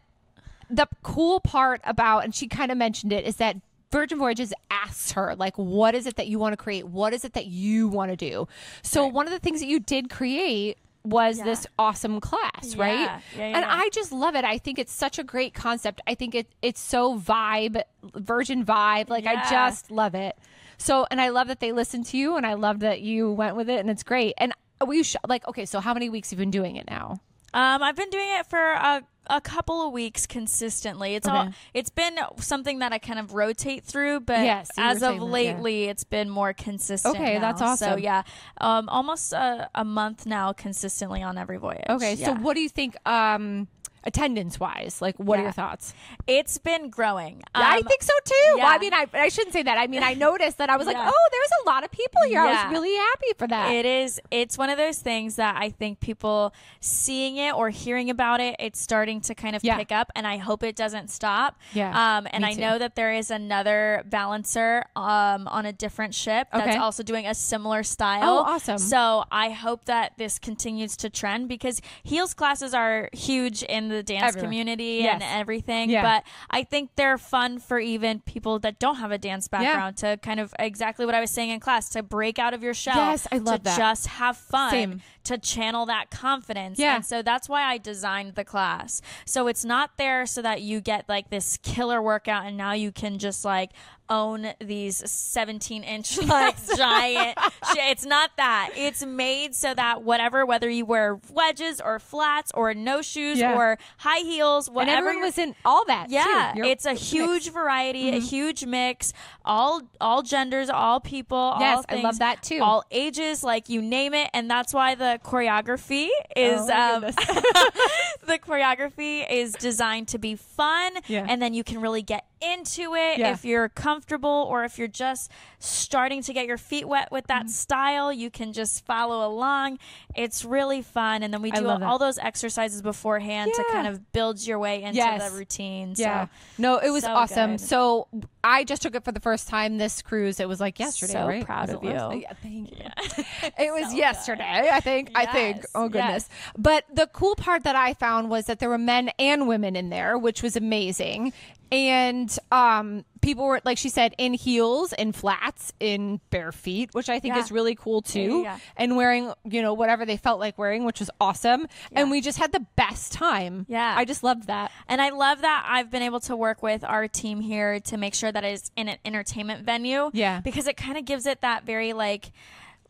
the cool part about, and she kind of mentioned it, is that Virgin Voyages asks her, like, what is it that you want to create? What is it that you want to do? So, one of the things that you did create was Yeah. this awesome class, Yeah. right? Yeah, and. I just love it. I think it's such a great concept. I think it it's so vibe, Virgin vibe. Like I just love it. So, and I love that they listened to you, and I love that you went with it, and it's great. And we sh- like, okay, so how many weeks have you been doing it now? Um, I've been doing it for a, a couple of weeks consistently. It's all it's been something that I kind of rotate through, but Yes, as of that, yeah. lately, it's been more consistent. Okay, that's now. So awesome. yeah, um, almost a, a month now consistently on every voyage. Okay, so what do you think, um, attendance wise? Like, what are your thoughts? it's been growing. I Um, think so too. Well, I mean, I, I shouldn't say that. I mean, I noticed that I was like, Yeah. oh, there's a lot of people here. I was really happy for that. It is. It's one of those things that I think people seeing it or hearing about it, it's starting to kind of Yeah. pick up, and I hope it doesn't stop. Yeah, Um, and I too. know that there is another balancer um on a different ship Okay. that's also doing a similar style. Oh, awesome. So I hope that this continues to trend because heels classes are huge in the dance Everywhere. community Yes. and everything. Yeah. But I think they're fun for even people that don't have a dance background to kind of exactly what I was saying in class to break out of your shell. Yes, I love to that. just have fun Same. to channel that confidence. Yeah. And so that's why I designed the class. So it's not there so that you get like this killer workout and now you can just like own these 17 inch like giant. It's not that. It's made so that whatever, whether you wear wedges or flats or no shoes Yeah. or high heels, and whatever. everyone was in all that. yeah, too. It's a huge variety, Mm-hmm. a huge mix. All all genders, all people. Yes, all I love that too. All ages, like you name it, and that's why the choreography is Oh um, the choreography is designed to be fun, Yeah. and then you can really get into it Yeah. if you're comfortable or if you're just starting to get your feet wet with Mm-hmm. that style. You can just follow along. It's really fun, and then we do love all those exercises beforehand to kind of build your way into Yes. the routine. Yeah. So. No, it was so awesome. good. So I just took it for the first time this cruise. It was like yesterday, So right? proud it of you. Yeah, thank you. It was So yesterday, I think. I think. Oh goodness. But the cool part that I found was that there were men and women in there, which was amazing. And um people were like she said in heels in flats in bare feet, which I think Yeah. is really cool too. yeah. And wearing, you know, whatever they felt like wearing, which was awesome. And we just had the best time. Yeah. I just loved that. And I love that I've been able to work with our team here to make sure that it's in an entertainment venue. Yeah. Because it kind of gives it that very like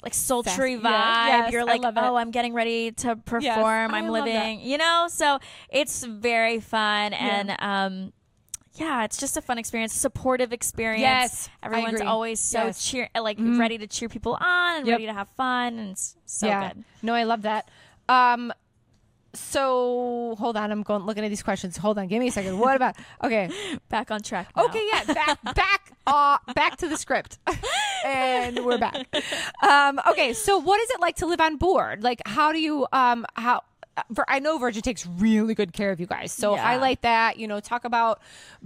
like sultry vibe. Yes, You're like, oh, I'm getting ready to perform. I I'm living, you know? So it's very fun and um yeah, it's just a fun experience, supportive experience. Yes, everyone's always so Yes. Cheer, like ready to cheer people on and Yep. ready to have fun, and it's so yeah. good. No, I love that. Um, so hold on, I'm going looking at these questions. Hold on, give me a second. What about? Okay, Back on track. now. okay, yeah, back, back, uh, back to the script, and we're back. Um, okay, so what is it like to live on board? Like, how do you, um, how? For, I know Virgin takes really good care of you guys, so Yeah. highlight that. You know, talk about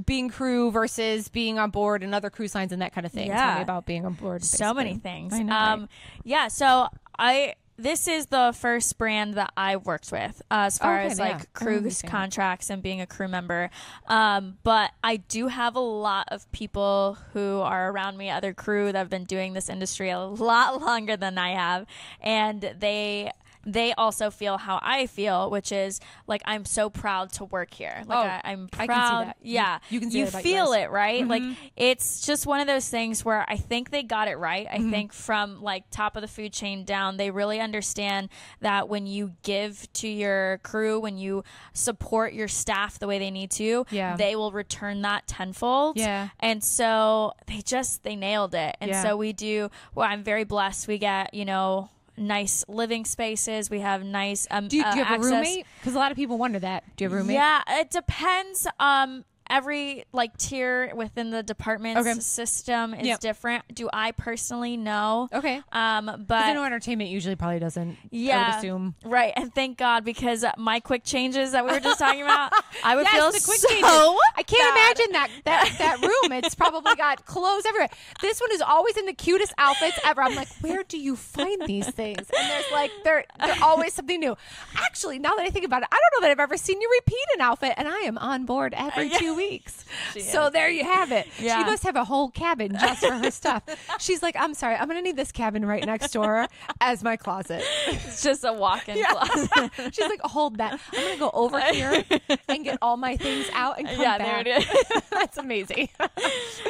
being crew versus being on board and other cruise lines and that kind of thing. Tell Yeah. me about being on board. so many things. I know, um, right? yeah. So I this is the first brand that I worked with uh, as far Okay, as like I remember cruise you saying that. contracts and being a crew member. Um, but I do have a lot of people who are around me, other crew that have been doing this industry a lot longer than I have, and they. They also feel how I feel, which is like I'm so proud to work here. Like Oh, I, I'm I proud. can see that. You- Yeah, you can see you feel it, right? Like Mm-hmm. it's just one of those things where I think they got it right. I Mm-hmm. think from like top of the food chain down, they really understand that when you give to your crew, when you support your staff the way they need to, Yeah. they will return that tenfold. Yeah. And so they just they nailed it. And Yeah. so we do well, I'm very blessed. We get, you know, nice living spaces. We have nice um Do you, uh, do you have access- a roommate? Because a lot of people wonder that. Do you have a roommate? yeah, it depends. Um, every like tier within the department's Okay. system is Yep. different. Do I personally know? Okay. Um, 'Cause I but know entertainment usually probably doesn't. I yeah, would assume. right. And thank God because my quick changes that we were just talking about, I would Yes, feel the quick so. changes. I can't bad. imagine that that that room. It's probably got clothes everywhere. This one is always in the cutest outfits ever. I'm like, where do you find these things? And there's like they're they're always something new. Actually, now that I think about it, I don't know that I've ever seen you repeat an outfit, and I am on board every two weeks. so there you have it. Yeah. She must have a whole cabin just for her stuff. She's like, I'm sorry, I'm gonna need this cabin right next door as my closet. It's just a walk-in closet. She's like, hold that. I'm gonna go over here and get all my things out and come Yeah, back. there it is. That's amazing.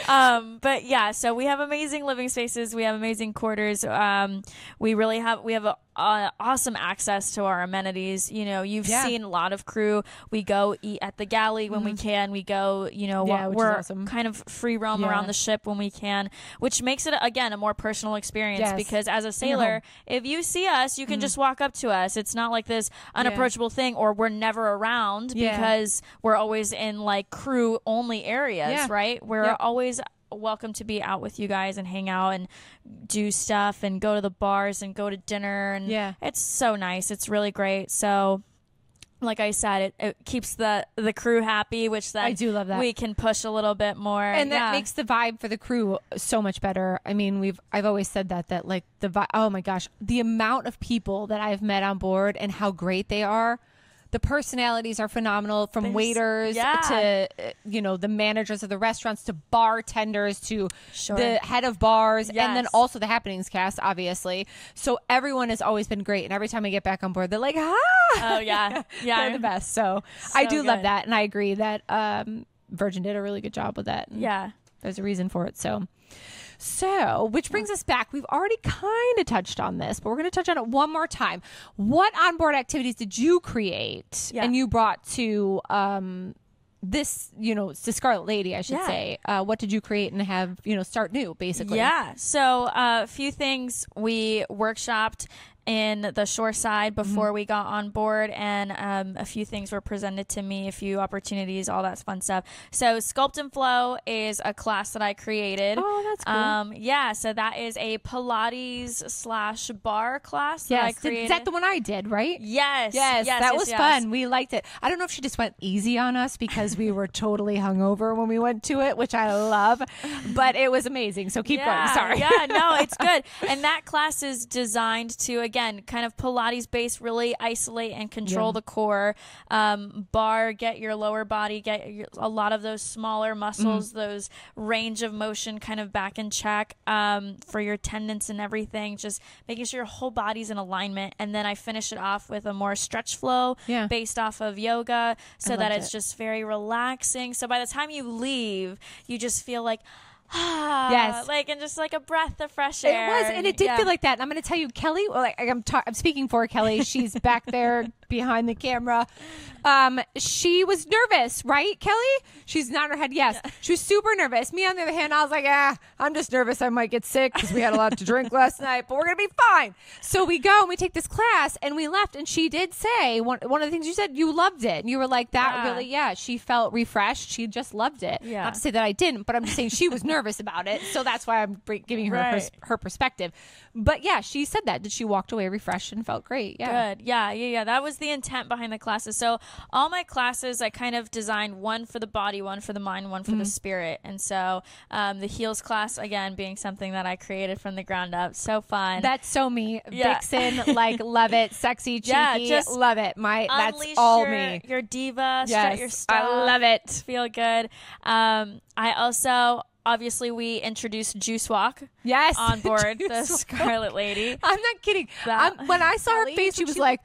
um, but yeah, so we have amazing living spaces. We have amazing quarters. Um, we really have we have a, uh, awesome access to our amenities. You know, you've Yeah. Mm-hmm. seen a lot of crew. We go eat at the galley when we can. We go, you know, Yeah, we're awesome. kind of free roam Yeah. around the ship when we can, which makes it again a more personal experience. Yes. Because as a sailor. Mm-hmm. if you see us, you can just walk up to us. It's not like this unapproachable thing, or we're never around because we're always in like crew only areas, right? We're always welcome to be out with you guys and hang out and do stuff and go to the bars and go to dinner and Yeah. it's so nice it's really great so like i said it, it keeps the the crew happy which then I do love that. we can push a little bit more and that Yeah. makes the vibe for the crew so much better. I mean, we've I've always said that that like the vi- oh my gosh, the amount of people that I've met on board and how great they are. The personalities are phenomenal from There's- waiters yeah. to uh, you know the managers of the restaurants to bartenders to Sure. the head of bars and then also the happenings cast obviously. So everyone has always been great and every time I get back on board they're like, "Ah!" oh yeah yeah they're the best. So, I So do love that, and I agree that um, Virgin did a really good job with that. Yeah There's a reason for it. So, so which brings us back. We've already kind of touched on this, but we're going to touch on it one more time. What onboard activities did you create Yeah. and you brought to um, this, you know, to Scarlet Lady, I should Yeah. say? Uh, what did you create and have, you know, start new, basically? Yeah. So uh, a few things we workshopped in the shore side Mm-hmm. before we got on board, and um, a few things were presented to me, a few opportunities, all that fun stuff. So Sculpt and Flow is a class that I created. Oh, that's cool. Um, yeah. So that is a Pilates slash bar class that I Yes. Created. Is that the one I did, right? yes. Yes, yes, that yes, was yes. fun. We liked it. I don't know if she just went easy on us because we were totally hungover when we went to it, which I love, but it was amazing. So keep yeah, going. Sorry. yeah, no, it's good. And that class is designed to again kind of Pilates based, really isolate and control Yeah. the core. Um, bar, get your lower body, get your, a lot of those smaller muscles, Mm-hmm. those range of motion kind of back in check um, for your tendons and everything. Just making sure your whole body's in alignment. And then I finish it off with a more stretch flow Yeah. based off of yoga, so that it's it. just very relaxing. So by the time you leave, you just feel like. Ah, Yes. like and just like a breath of fresh air. It was, and it did yeah. feel like that. And I'm going to tell you, Kelly. Well, like, I'm, ta- I'm speaking for Kelly. She's back there behind the camera. Um, she was nervous, right, Kelly? She's nodding her head. Yes, she was super nervous. Me, on the other hand, I was like, ah, I'm just nervous. I might get sick because we had a lot to drink last night, but we're gonna be fine. So we go and we take this class, and we left. And she did say one one of the things you said you loved it, and you were like, that Yeah. really, yeah. She felt refreshed. She just loved it. Yeah. Not to say that I didn't, but I'm just saying she was nervous about it. So that's why I'm giving her her, Right. her perspective. But yeah, she said that. Did she walked away refreshed and felt great? Yeah. Good. Yeah, yeah, yeah. That was the intent behind the classes. So all my classes, I kind of designed one for the body, one for the mind, one for Mm-hmm. the spirit. And so um, the heels class, again, being something that I created from the ground up. So fun. That's so me. Yeah. Vixen, like love it. Sexy, cheeky, Yeah, just love it. My that's all your, me. Your diva, Yes, strut your stuff. I love it. Feel good. Um, I also obviously we introduced Juice Walk Yes, on board the Scarlet Lady. I'm not kidding. That- I'm, when I saw her face, she was like,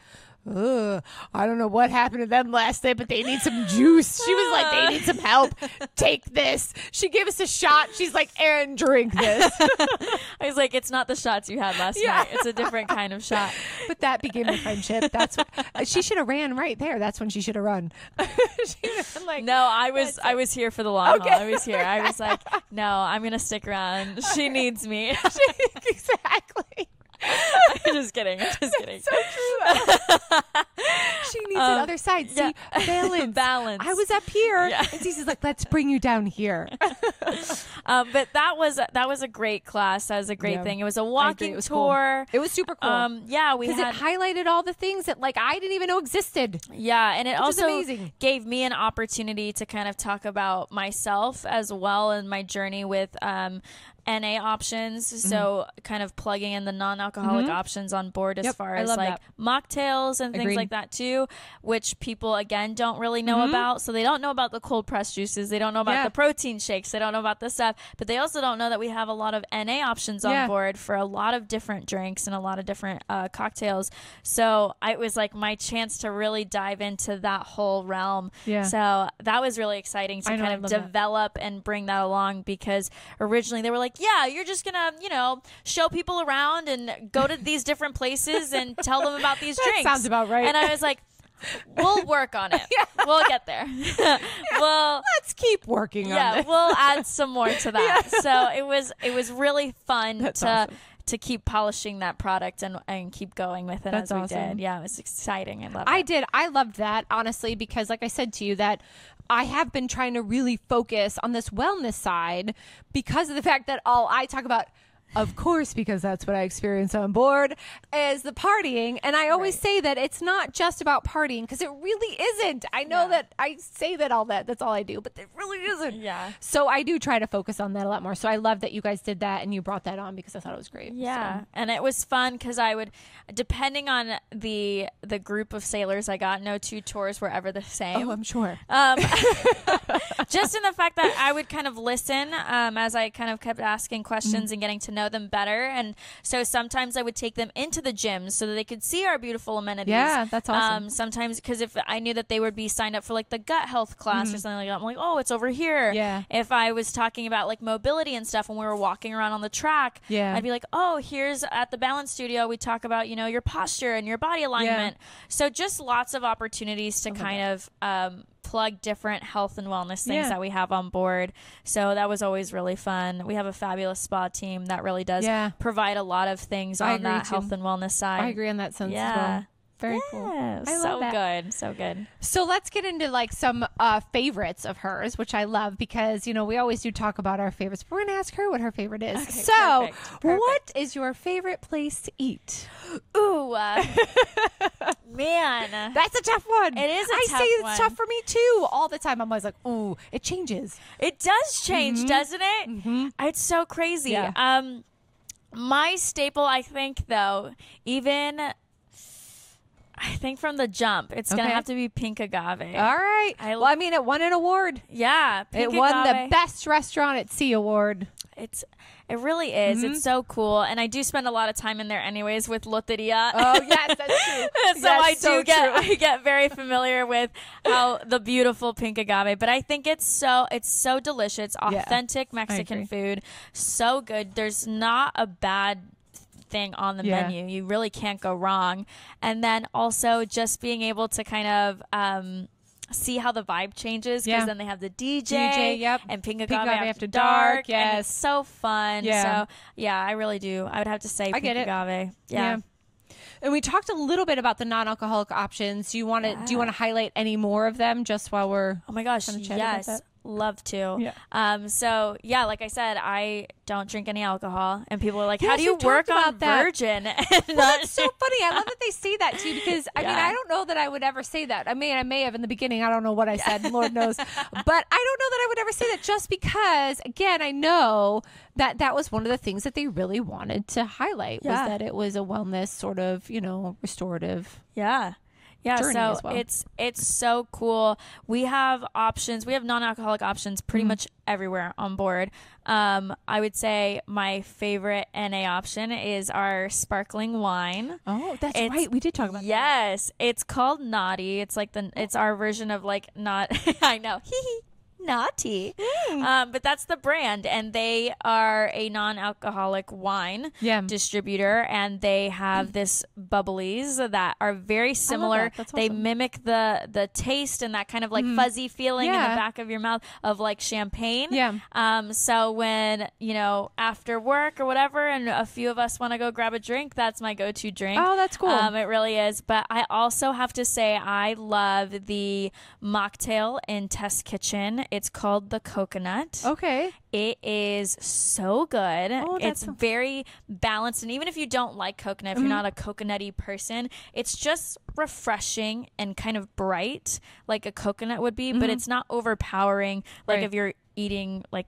Ugh, I don't know what happened to them last night, but they need some juice. She was like, they need some help. Take this. She gave us a shot. She's like, Aaron, drink this. I was like, it's not the shots you had last Yeah. night. It's a different kind of shot. but that became a friendship. That's what, uh, she should have ran right there. That's when she should have run. she would have been like, No, I was I was here for the long Okay. haul. I was here. I was like, no, I'm gonna stick around. She needs me. exactly. I'm just kidding. I'm just kidding. So true. she needs the Um, other side. See, yeah. balance. Balance. I was up here, Yeah. and CC's like, "Let's bring you down here." Um, but that was that was a great class. That was a great Yeah. thing. It was a walking It was cool. tour. It was super cool. Um, yeah, we because had it highlighted all the things that like I didn't even know existed. Yeah, and it also gave me an opportunity to kind of talk about myself as well and my journey with um, NA options. Mm-hmm. So, kind of plugging in the non-alcoholic options on board as Yep, far as like that. mocktails and things Agreed. like that too, which people again don't really know Mm-hmm. about. So they don't know about the cold pressed juices. They don't know about Yeah. the protein shakes. They don't know about this stuff. But they also don't know that we have a lot of NA options on Yeah. board for a lot of different drinks and a lot of different uh, cocktails. So I, it was like my chance to really dive into that whole realm. Yeah. So that was really exciting to I kind I of love that. develop and bring that along because originally they were like, yeah, you're just to, you know, show people around and go to these different places and tell them about these That drinks. sounds about right. And I was like, we'll work on it. Yeah. We'll get there. we'll Let's keep working on yeah, we'll add some more to that. So it was it was really fun That's to awesome. to keep polishing that product and and keep going with it That's as we awesome. did. Yeah, it was exciting. I love I it. did. I loved that, honestly, because like I said to you that I have been trying to really focus on this wellness side because of the fact that all I talk about of course, because that's what I experience on board, is the partying. And I always Right. say that it's not just about partying because it really isn't. I know Yeah. that I say that all that, that's all I do, but it really isn't. Yeah. So I do try to focus on that a lot more. So I love that you guys did that and you brought that on because I thought it was great. Yeah, So- and it was fun because I would, depending on the the group of sailors I got, no two tours were ever the same. Oh, I'm sure. Um, just in the fact that I would kind of listen um, as I kind of kept asking questions and getting to know know them better. And so sometimes I would take them into the gyms so that they could see our beautiful amenities. Yeah, that's awesome. Um, sometimes because if I knew that they would be signed up for like the gut health class or something like that, I'm like, oh, it's over here. Mm-hmm. Yeah. If I was talking about like mobility and stuff when we were walking around on the track, Yeah. I'd be like, oh, here's at the balance studio, we talk about, you know, your posture and your body alignment. Yeah. So just lots of opportunities to kind of um, plug different health and wellness things Yeah. that we have on board. So that was always really fun. We have a fabulous spa team that really does Yeah. provide a lot of things I on that too. health and wellness side. I agree on that sense as Yeah. well. Very cool. Yeah, I love so that. good, so good. So let's get into like some uh, favorites of hers, which I love because you know we always do talk about our favorites. But we're gonna ask her what her favorite is. Okay, so, perfect, perfect. what is your favorite place to eat? Ooh, uh, man, That's a tough one. It is a I say it's tough for me too. All the time, I'm always like, ooh, it changes. it does change, doesn't it? It's so crazy. Yeah. Um, my staple, I think, though, even I think from the jump, it's Okay. gonna have to be pink agave. All right. I- well, I mean, it won an award. yeah, pink it won the best restaurant at sea award. It's it really is. Mm-hmm. It's so cool, and I do spend a lot of time in there, anyways, with Loteria. Oh yes, that's true. so Yes, I do so get true. I get very familiar with how the beautiful pink agave, but I think it's so it's so delicious, authentic agree. Mexican food, so good. There's not a bad thing on the Yeah. menu. You really can't go wrong. And then also just being able to kind of um see how the vibe changes because Yeah. then they have the DJ, DJ, yep. and Pink Agave after, After dark. Dark, and it's so fun. Yeah. So yeah, I really do. I would have to say I get it. Agave. Yeah. And we talked a little bit about the non-alcoholic options. Do you want to do you want to highlight any more of them just while we're Oh my gosh, Wanna chat about yes. Love to. Yeah. Um. So yeah, like I said, I don't drink any alcohol, and people are like, "How do you work on that. virgin?" Well, that's so funny. I love that they say that too because I mean I don't know that I would ever say that. I mean I may have in the beginning. I don't know what I said. Lord knows, but I don't know that I would ever say that just because again I know that that was one of the things that they really wanted to highlight Yeah. was that it was a wellness sort of you know restorative. Yeah. Yeah, so well. it's it's so cool. We have options. We have non-alcoholic options pretty Mm-hmm. much everywhere on board. Um, I would say my favorite NA option is our sparkling wine. Oh, that's It's- right. We did talk about that. Yes, it's called Noughty. It's like the it's our version of like not. I know. Noughty, Hmm. um, but that's the brand, and they are a non-alcoholic wine Yeah. distributor, and they have this bubblies that are very similar. that. That's They mimic the the taste and that kind of like fuzzy feeling in Mm-hmm. The back of your mouth of like champagne. Yeah. Um, so when you know after work or whatever, and a few of us want to go grab a drink, that's my go-to drink. Oh, that's cool. Um, it really is. But I also have to say I love the mocktail in Test Kitchen. It's called the coconut. Okay. It is so good. Oh, that's it's very balanced. And even if you don't like coconut, if you're Mm-hmm. not a coconutty person, it's just refreshing and kind of bright like a coconut would be, but it's not overpowering like Mm-hmm. Right. if you're eating like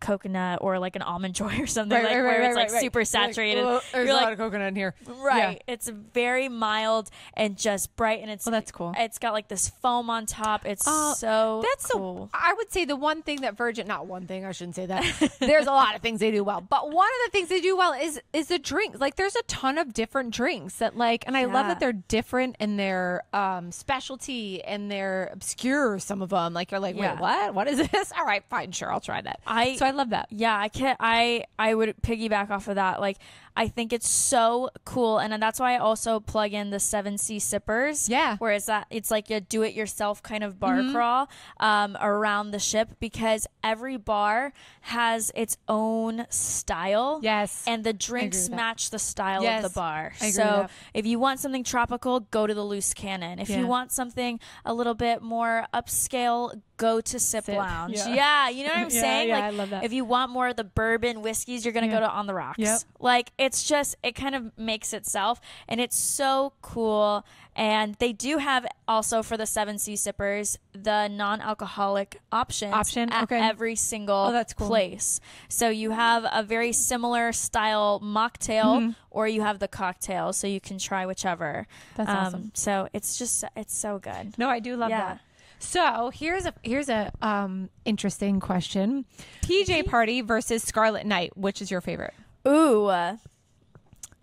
coconut or like an almond joy or something Right, like right, where right, it's like super like, saturated. "Oh, there's You're a like, lot of coconut in here. Right. It's very mild and just bright, and it's Well, that's cool. It's got like this foam on top. It's Oh, so That's cool. so. I would say the one thing that Virgin, not one thing, I shouldn't say that. there's a lot of things they do well, but one of the things they do well is is the drinks. Like, there's a ton of different drinks that like, and I love that they're different in their um specialty and they're obscure. Some of them, like you're like, Yeah. wait, what? What is this? All right, fine, sure, I'll try that. I- so I love that. yeah, I can I I would piggyback off of that. Like I think it's so cool, and that's why I also plug in the Seven C sippers. Yeah. where it's that it's like a do it yourself kind of bar crawl um, around the ship because every bar has its own style. Yes. and the drinks match the style Yes, of the bar. I agree with so if you want something tropical, go to the Loose Cannon. If Yeah. you want something a little bit more upscale, go to Sip, Sip, Lounge. yeah. Yeah. you know what I'm Yeah, saying? yeah, like I love that. if you want more of the bourbon whiskeys, you're gonna go to On the Rocks. Yep. Like it's just it kind of makes itself and it's so cool. And they do have also for the seven C sippers the non-alcoholic options Option? at Okay. every single Oh, that's cool. place. So you have a very similar style mocktail Mm-hmm. or you have the cocktail, so you can try whichever. That's um, awesome. So it's just it's so good. No, I do love Yeah. that. So here's a here's a um interesting question: PJ Party versus Scarlet Night. Which is your favorite? Ooh.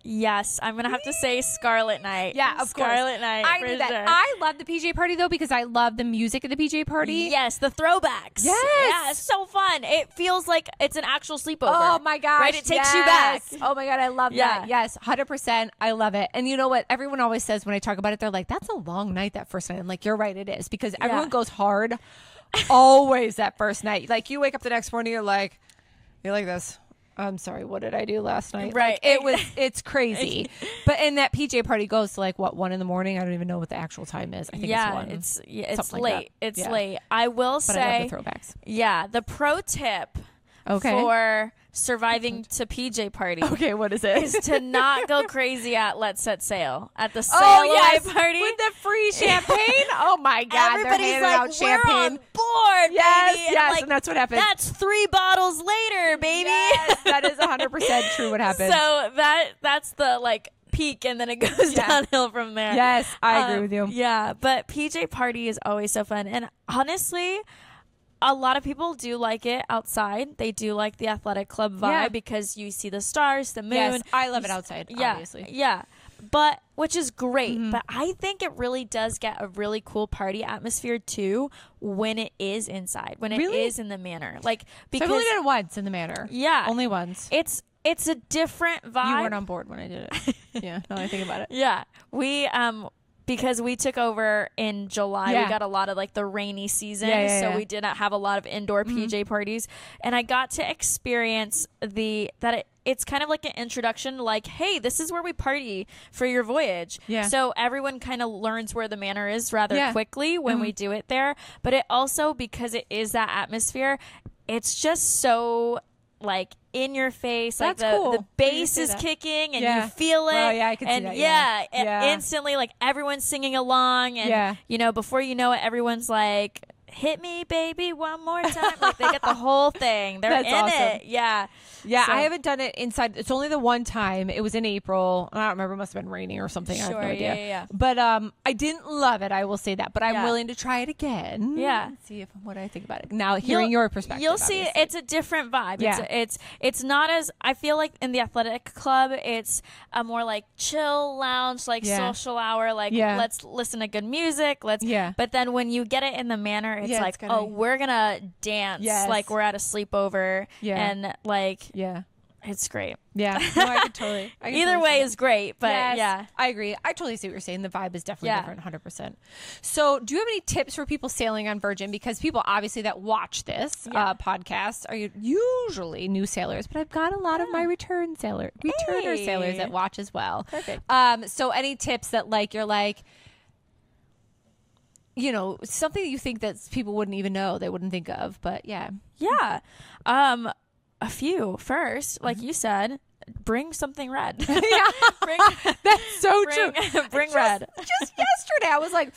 Yes, I'm gonna have to say Scarlet Night. Yeah, of course. Scarlet Night. I knew that. sure. I love the PJ party though because I love the music of the PJ party. Yes, the throwbacks. Yes. Yeah, it's so fun. It feels like it's an actual sleepover. Oh my gosh. Right? It takes you back. Oh my god, I love Yeah. that. Yes, 100%. I love it. And you know what? Everyone always says when I talk about it, they're like, that's a long night that first night. I'm like, you're right, it is because everyone goes hard always that first night. Like you wake up the next morning, you're like, you're like this. I'm sorry, what did I do last night? Right. Like, it was, it's crazy. but and that PJ party goes to like, what, one in the morning? I don't even know what the actual time is. I think yeah, it's one. it's yeah, it's Something like late. that. It's Yeah. late. I will but say I love the throwbacks. Yeah, the pro tip Okay. for surviving to PJ party okay, what is it? is to not go crazy at Let's Set Sail at the sail Oh yes, party. with the free champagne. Oh my god, Everybody's like, out "We're on board, Yes, baby!" And yes, I'm like, and that's what happened. That's three bottles later, baby. Yes, that is 100 percent true. What happened? So that that's the like peak, and then it goes Yeah. downhill from there. yes, I agree Um, with you. Yeah, but PJ party is always so fun, and honestly. A lot of people do like it outside. They do like the athletic club vibe Yeah. because you see the stars, the moon. Yes, I love it outside. Yeah, obviously. yeah, but which is great. Mhm. But I think it really does get a really cool party atmosphere too when it is inside, when it is Really? in the manor. Like So I've only done it once in the manor. yeah, Only once. it's it's a different vibe. You weren't on board when I did it. yeah, now I think about it. Yeah, we um because we took over in July, Yeah. we got a lot of like the rainy season, Yeah, yeah, so we didn't have a lot of indoor Mhm. PJ parties, and I got to experience the that it. It's kind of like an introduction, like, hey, this is where we party for your voyage. Yeah. So everyone kind of learns where the manor is rather Yeah. quickly when Mhm. we do it there. But it also, because it is that atmosphere, it's just so like in your face. Like That's the, cool the for you to bass is that. kicking and Yeah. you feel it Well, yeah, I can see and that, yeah, yeah. and instantly like everyone's singing along and Yeah. you know before you know it everyone's like hit me baby one more time like they get the whole thing they're That's in awesome. it yeah Yeah, So- I haven't done it inside. It's only the one time. It was in April. I don't remember. It must have been raining or something. I have no idea. yeah, yeah. But um, I didn't love it. I will say that. But I'm Yeah. willing to try it again. Yeah. See if what I think about it now. Hearing You'll- your perspective, You'll see obviously. it's a different vibe. Yeah. It's, it's it's not as I feel like in the athletic club it's a more like chill lounge like Yeah. social hour like Yeah. let's listen to good music let's Yeah. but then when you get it in the manor it's Yeah, it's like gotta oh we're gonna dance Yes. like we're at a sleepover Yeah. and like Yeah. it's great. Yeah. No, I could totally. I can Either totally way is great, but Yes, yeah. I agree. I totally see what you're saying. The vibe is definitely Yeah. different, 100%. So, do you have any tips for people sailing on Virgin? Because people obviously that watch this Yeah. uh, podcast are usually new sailors, but I've got a lot of my return sailor returner Hey. sailors that watch as well. Perfect. Um, so, any tips that like you're like, you know, something that you think that people wouldn't even know, they wouldn't think of, but yeah, Yeah. Um a few first, like Mm-hmm. you said, bring something red. yeah, bring that's so bring, true. bring Just- red. just yesterday I was like,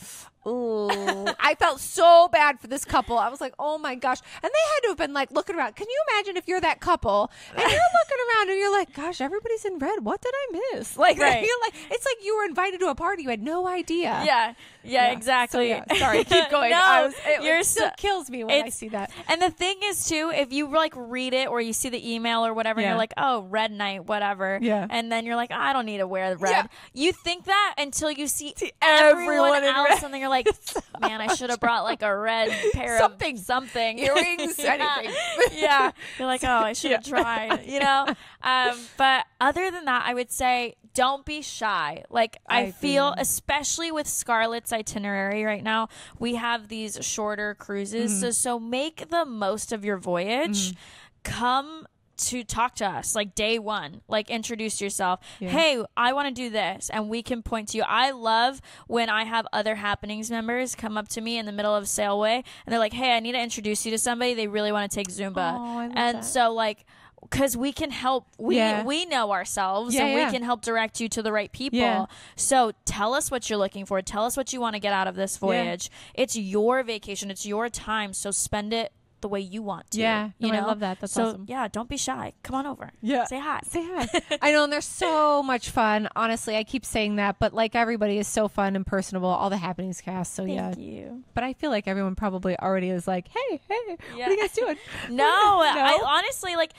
ooh, I felt so bad for this couple. I was like, oh my gosh. And they had to have been like looking around. Can you imagine if you're that couple and you're looking around and you're like, gosh, everybody's in red. What did I miss? Like, Right. you're like, it's like you were invited to a party. You had no idea. Yeah. Yeah, exactly. So, yeah, sorry, keep going. no, I was, it, you're still so- kills me when I see that. And the thing is too, if you like read it or you see the email or whatever, and you're like, "Oh, red night, whatever," Yeah. and then you're like, "I don't need to wear red." Yeah. You think that until you see, everyone everyone, else, red. and then you're like, "Man, I should have brought like a red pair Something. of something, Earrings, yeah. anything. yeah, you're like, "Oh, I should have Yeah. tried," you know. Um, but other than that, I would say don't be shy. Like I, I feel, especially with Scarlet's itinerary right now, we have these shorter cruises. Mm-hmm. So so make the most of your voyage. Come to talk to us like day one like introduce yourself Yeah. hey i want to do this and we can point to you i love when i have other happenings members come up to me in the middle of sailway and they're like hey i need to introduce you to somebody they really want to take zumba Oh, and that. so like because we can help we Yeah. we know ourselves Yeah, and yeah. we can help direct you to the right people. So tell us what you're looking for. Tell us what you want to get out of this voyage. It's your vacation. It's your time. So spend it the way you want to. Yeah, you no, I love that. That's so awesome. yeah, don't be shy. Come on over. Yeah. say hi. Say hi. I know, and they're so much fun. Honestly, I keep saying that, but like everybody is so fun and personable. All the happenings cast. So yeah, Thank you. but I feel like everyone probably already is like, hey, hey, what are you guys doing? No, I honestly like.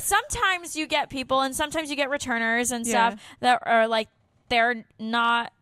Sometimes you get people, and sometimes you get returners and Yeah. stuff that are like they're not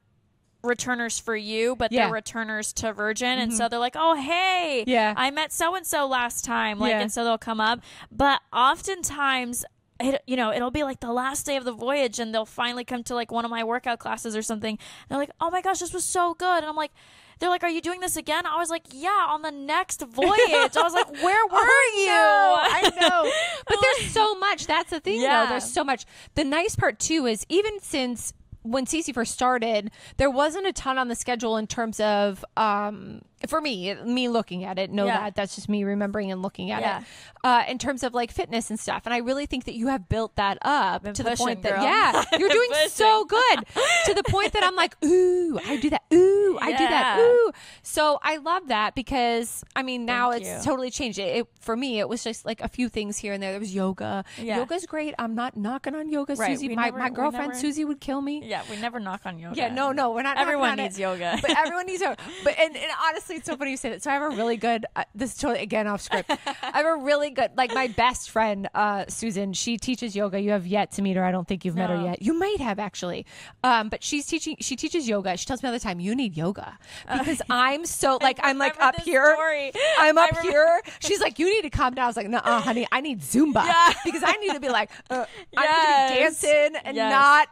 returners for you, but Yeah. Mm-hmm. they're returners to Virgin, and so they're like, "Oh, hey, Yeah. I met so and so last time," like, Yeah. and so they'll come up. But oftentimes. It, you know, it'll be like the last day of the voyage, and they'll finally come to like one of my workout classes or something. They're like, "Oh my gosh, this was so good!" And I'm like, "They're like, are you doing this again?" I was like, "Yeah, on the next voyage." I was like, "Where were you?" I know. But there's so much. That's the thing, Yeah. though. There's so much. The nice part, too, is even since when CC first started, there wasn't a ton on the schedule in terms of, um, for me, me looking at it, know Yeah. that that's just me remembering and looking at Yeah. it, uh, in terms of like fitness and stuff. And I really think that you have built that up to the point that, girl. yeah, you're doing Pushing. so good to the point that I'm like, ooh, I do that. Ooh, I do that. Ooh. So I love that because, I mean, now Thank it's you. totally changed. It, it for me, it was just like a few things here and there. There was yoga. Yeah. Yoga's great. I'm not knocking on yoga, Right. Susie. We My, never- my girlfriend never- Susie would kill me. Yeah, we never knock on yoga. Yeah, no, no, we're not. Everyone knocking on needs yoga. but everyone needs yoga. But and, and honestly, it's so funny you say that. So I have a really good. Uh, this is totally again off script. I have a really good, like my best friend, uh, Susan. She teaches yoga. You have yet to meet her. I don't think you've met her yet. You might have actually. Um, but she's teaching. She teaches yoga. She tells me all the time, "You need yoga," because I'm so like I'm like up here. story. I'm up here. She's like, "You need to calm down." I was like, "No, honey, I need Zumba Yeah. because I need to be like, uh, I Yes. need to be dancing and Yes. not."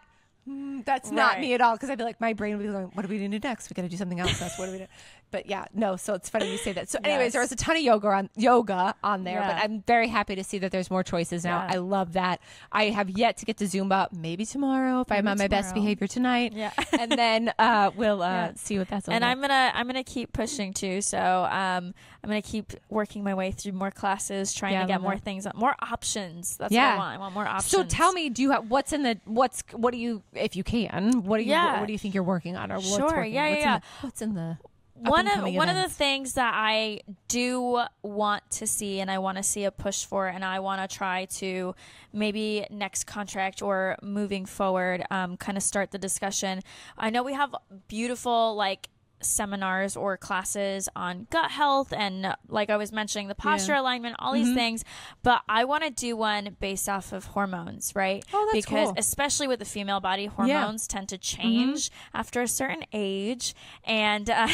Mm, that's not me at all because I'd be like, my brain would be going, what do we going to do next? We got to do something else. That's what do we do? But yeah, no. So it's funny you say that. So, anyways, Yes. there was a ton of yoga on yoga on there, but I'm very happy to see that there's more choices now. Yeah. I love that. I have yet to get to Zumba. Maybe tomorrow if I'm Maybe on my best behavior tonight. Yeah. and then uh, we'll uh, Yeah. see what that's all and about. I'm gonna I'm gonna keep pushing too. So um, I'm gonna keep working my way through more classes, trying Yeah, to get more that. things, more options. That's Yeah. what I want. I want more options. So tell me, do you have what's in the what's what do you if you can what do you Yeah. what, what do you think you're working on or what's Sure. working? Yeah, yeah, what's yeah. In the, what's in the one of one of the things that I do want to see and I want to see a push for and I want to try to maybe next contract or moving forward um, kind of start the discussion. I know we have beautiful like seminars or classes on gut health and like I was mentioning the posture Yeah. alignment all these things but I want to do one based off of hormones right Oh, that's because cool. especially with the female body hormones tend to change after a certain age and uh,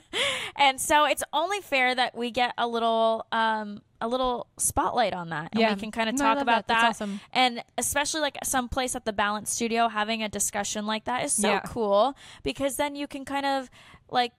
and so it's only fair that we get a little um a little spotlight on that and Yeah. we can kind of talk about that. that, awesome. and especially like someplace at the balance studio having a discussion like that is so Yeah. cool because then you can kind of like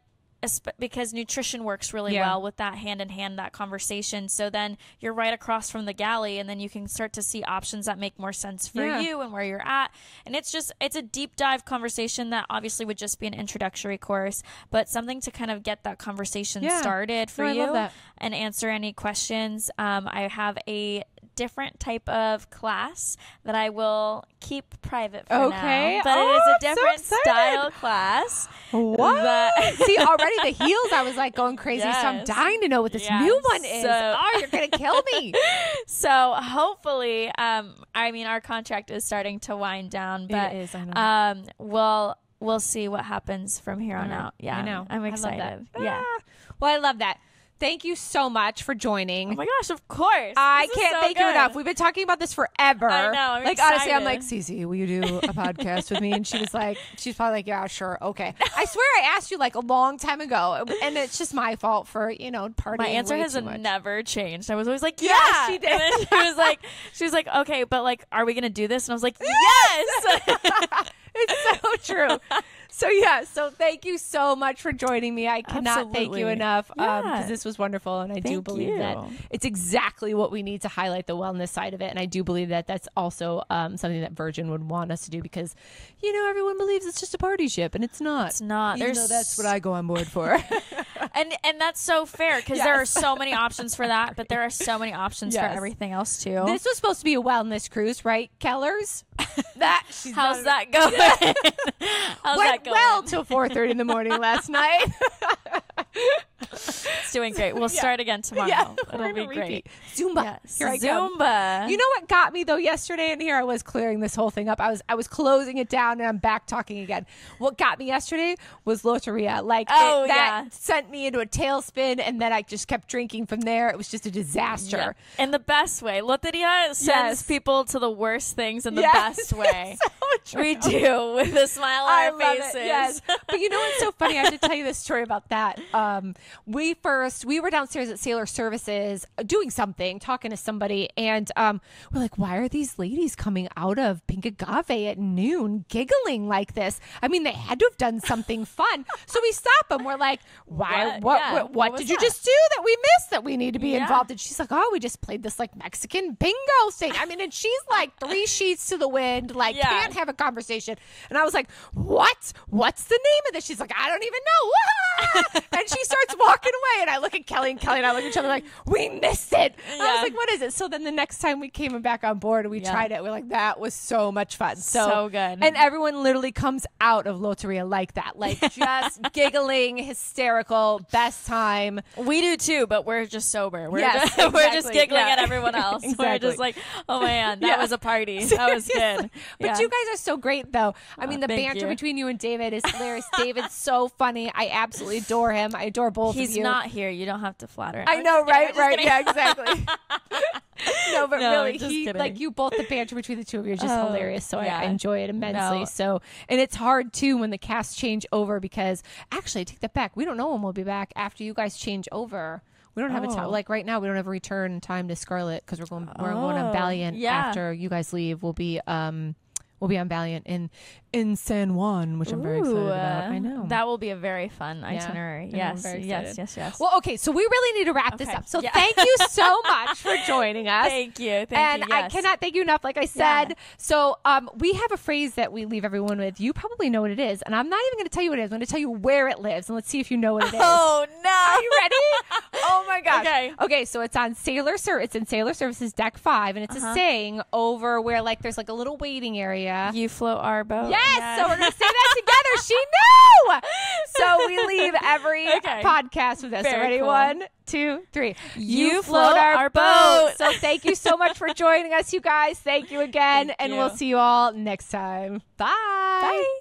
because nutrition works really Yeah. well with that hand in hand that conversation so then you're right across from the galley and then you can start to see options that make more sense for Yeah. you and where you're at and it's just it's a deep dive conversation that obviously would just be an introductory course but something to kind of get that conversation Yeah. started for No, you and answer any questions um, i have a different type of class that i will keep private for Okay. now but Oh, it is a different excited. style class What? See, already the heels, I was like going crazy. So I'm dying to know what this Yes. new one is. So- oh, you're gonna kill me. so hopefully um i mean our contract is starting to wind down but is, I know. um we'll we'll see what happens from here on out yeah I know. i'm excited yeah Ah. Well, I love that. Thank you so much for joining. oh my gosh of course I This can't so thank you enough. We've been talking about this forever. I know, I'm like honestly, I'm like, excited. CC, will you do a podcast with me? And she was like, she's probably like, yeah, sure, okay. I swear I asked you like a long time ago, and it's just my fault for you know partying. my answer has never changed. I was always like, Yeah, yeah, she did. And then she was like, she was like, okay, but like, are we gonna do this? And I was like, yes. It's so true. So yeah, so thank you so much for joining me. I cannot thank you enough because Yeah. this was wonderful, and I do Thank believe that it's exactly what we need to highlight the wellness side of it. And I do believe that that's also um, something that Virgin would want us to do because you know everyone believes it's just a party ship, and it's not. It's not. Even There's that's what I go on board for. and and that's so fair because there are so many options for that, but there are so many options for everything else too. this was supposed to be a wellness cruise, right, Kellers? That How's not- that going? How's Went well till four thirty in the morning last night. It's doing great. We'll Yeah. start again tomorrow. Yeah, It'll be great. Zumba. Yes. Here I come. Zumba. You know what got me though yesterday and here I was clearing this whole thing up. I was I was closing it down and I'm back talking again. What got me yesterday was Loteria. Like Oh, it, that yeah. sent me into a tailspin and then I just kept drinking from there. It was just a disaster. Yeah. In the best way. Loteria sends Yes. people to the worst things in the Yes. best way. We do with a smile on I our love faces. it. Yes, but you know what's so funny? I have to tell you this story about that. Um, we first we were downstairs at Sailor Services uh, doing something, talking to somebody, and um, we're like, "Why are these ladies coming out of Pink Agave at noon, giggling like this?" I mean, they had to have done something fun. So we stop them. We're like, "Why? What? What? Yeah. What, what, What did you that? just do that we missed that we need to be Yeah. involved?" And she's like, "Oh, we just played this like Mexican bingo thing." I mean, and she's like three sheets to the wind, like Yeah. can't have a conversation. And I was like, "What? What's the name of this?" She's like, "I don't even know." and she starts walking away, and I look at Kelly, and Kelly and I look at each other like, "We missed it." I was like, "What is it?" So then the next time we came back on board and we Yeah. tried it, we're like, "That was so much fun." So, So good. And everyone literally comes out of Loteria like that, like just giggling, hysterical, best time. We do too, but we're just sober. We're, Yes, just, we're just giggling Yeah. at everyone else. exactly. We're just like, oh man, that Yeah. was a party. That was good. But Yeah. you guys are so great, though. I mean, the banter you. between you and David is hilarious. David's so funny. I absolutely adore him. I adore both He's of you. He's not here. You don't have to flatter. I I'm know, right? Right? Yeah, exactly. no, but No, really, he kidding. like you both. The banter between the two of you is just Oh, hilarious. So I, yeah. I enjoy it immensely. No. So, and it's hard too when the cast change over because actually, I take that back. We don't know when we'll be back after you guys change over. We don't have a time Oh. like right now. We don't have a return time to Scarlet because we're going we're going on Oh, Valiant yeah. after you guys leave. We'll be um we'll be on Valiant. In in San Juan, which I'm very excited Ooh, about. uh, I know That will be a very fun Yeah, itinerary. I Yes, yes, yes, yes. Well, okay, so we really need to wrap this up. So Yeah. thank you so much for joining us. thank you, thank and you. I yes. cannot thank you enough, like I said. Yeah. So, um, we have a phrase that we leave everyone with. You probably know what it is, and I'm not even going to tell you what it is. I'm going to tell you where it lives, and let's see if you know what it is. Oh no! Are you ready? oh my gosh. Okay. Okay. So it's on Sailor Ser. It's in Sailor Services Deck Five, and it's Uh-huh. a saying over where like there's like a little waiting area. You float our boat. Yes, so we're gonna say that together. She knew. So we leave every Okay. podcast with this. So Very ready? cool. One, two, three. You float our boat. So thank you so much for joining us, you guys. Thank you again, Thank and you. we'll see you all next time. Bye. Bye.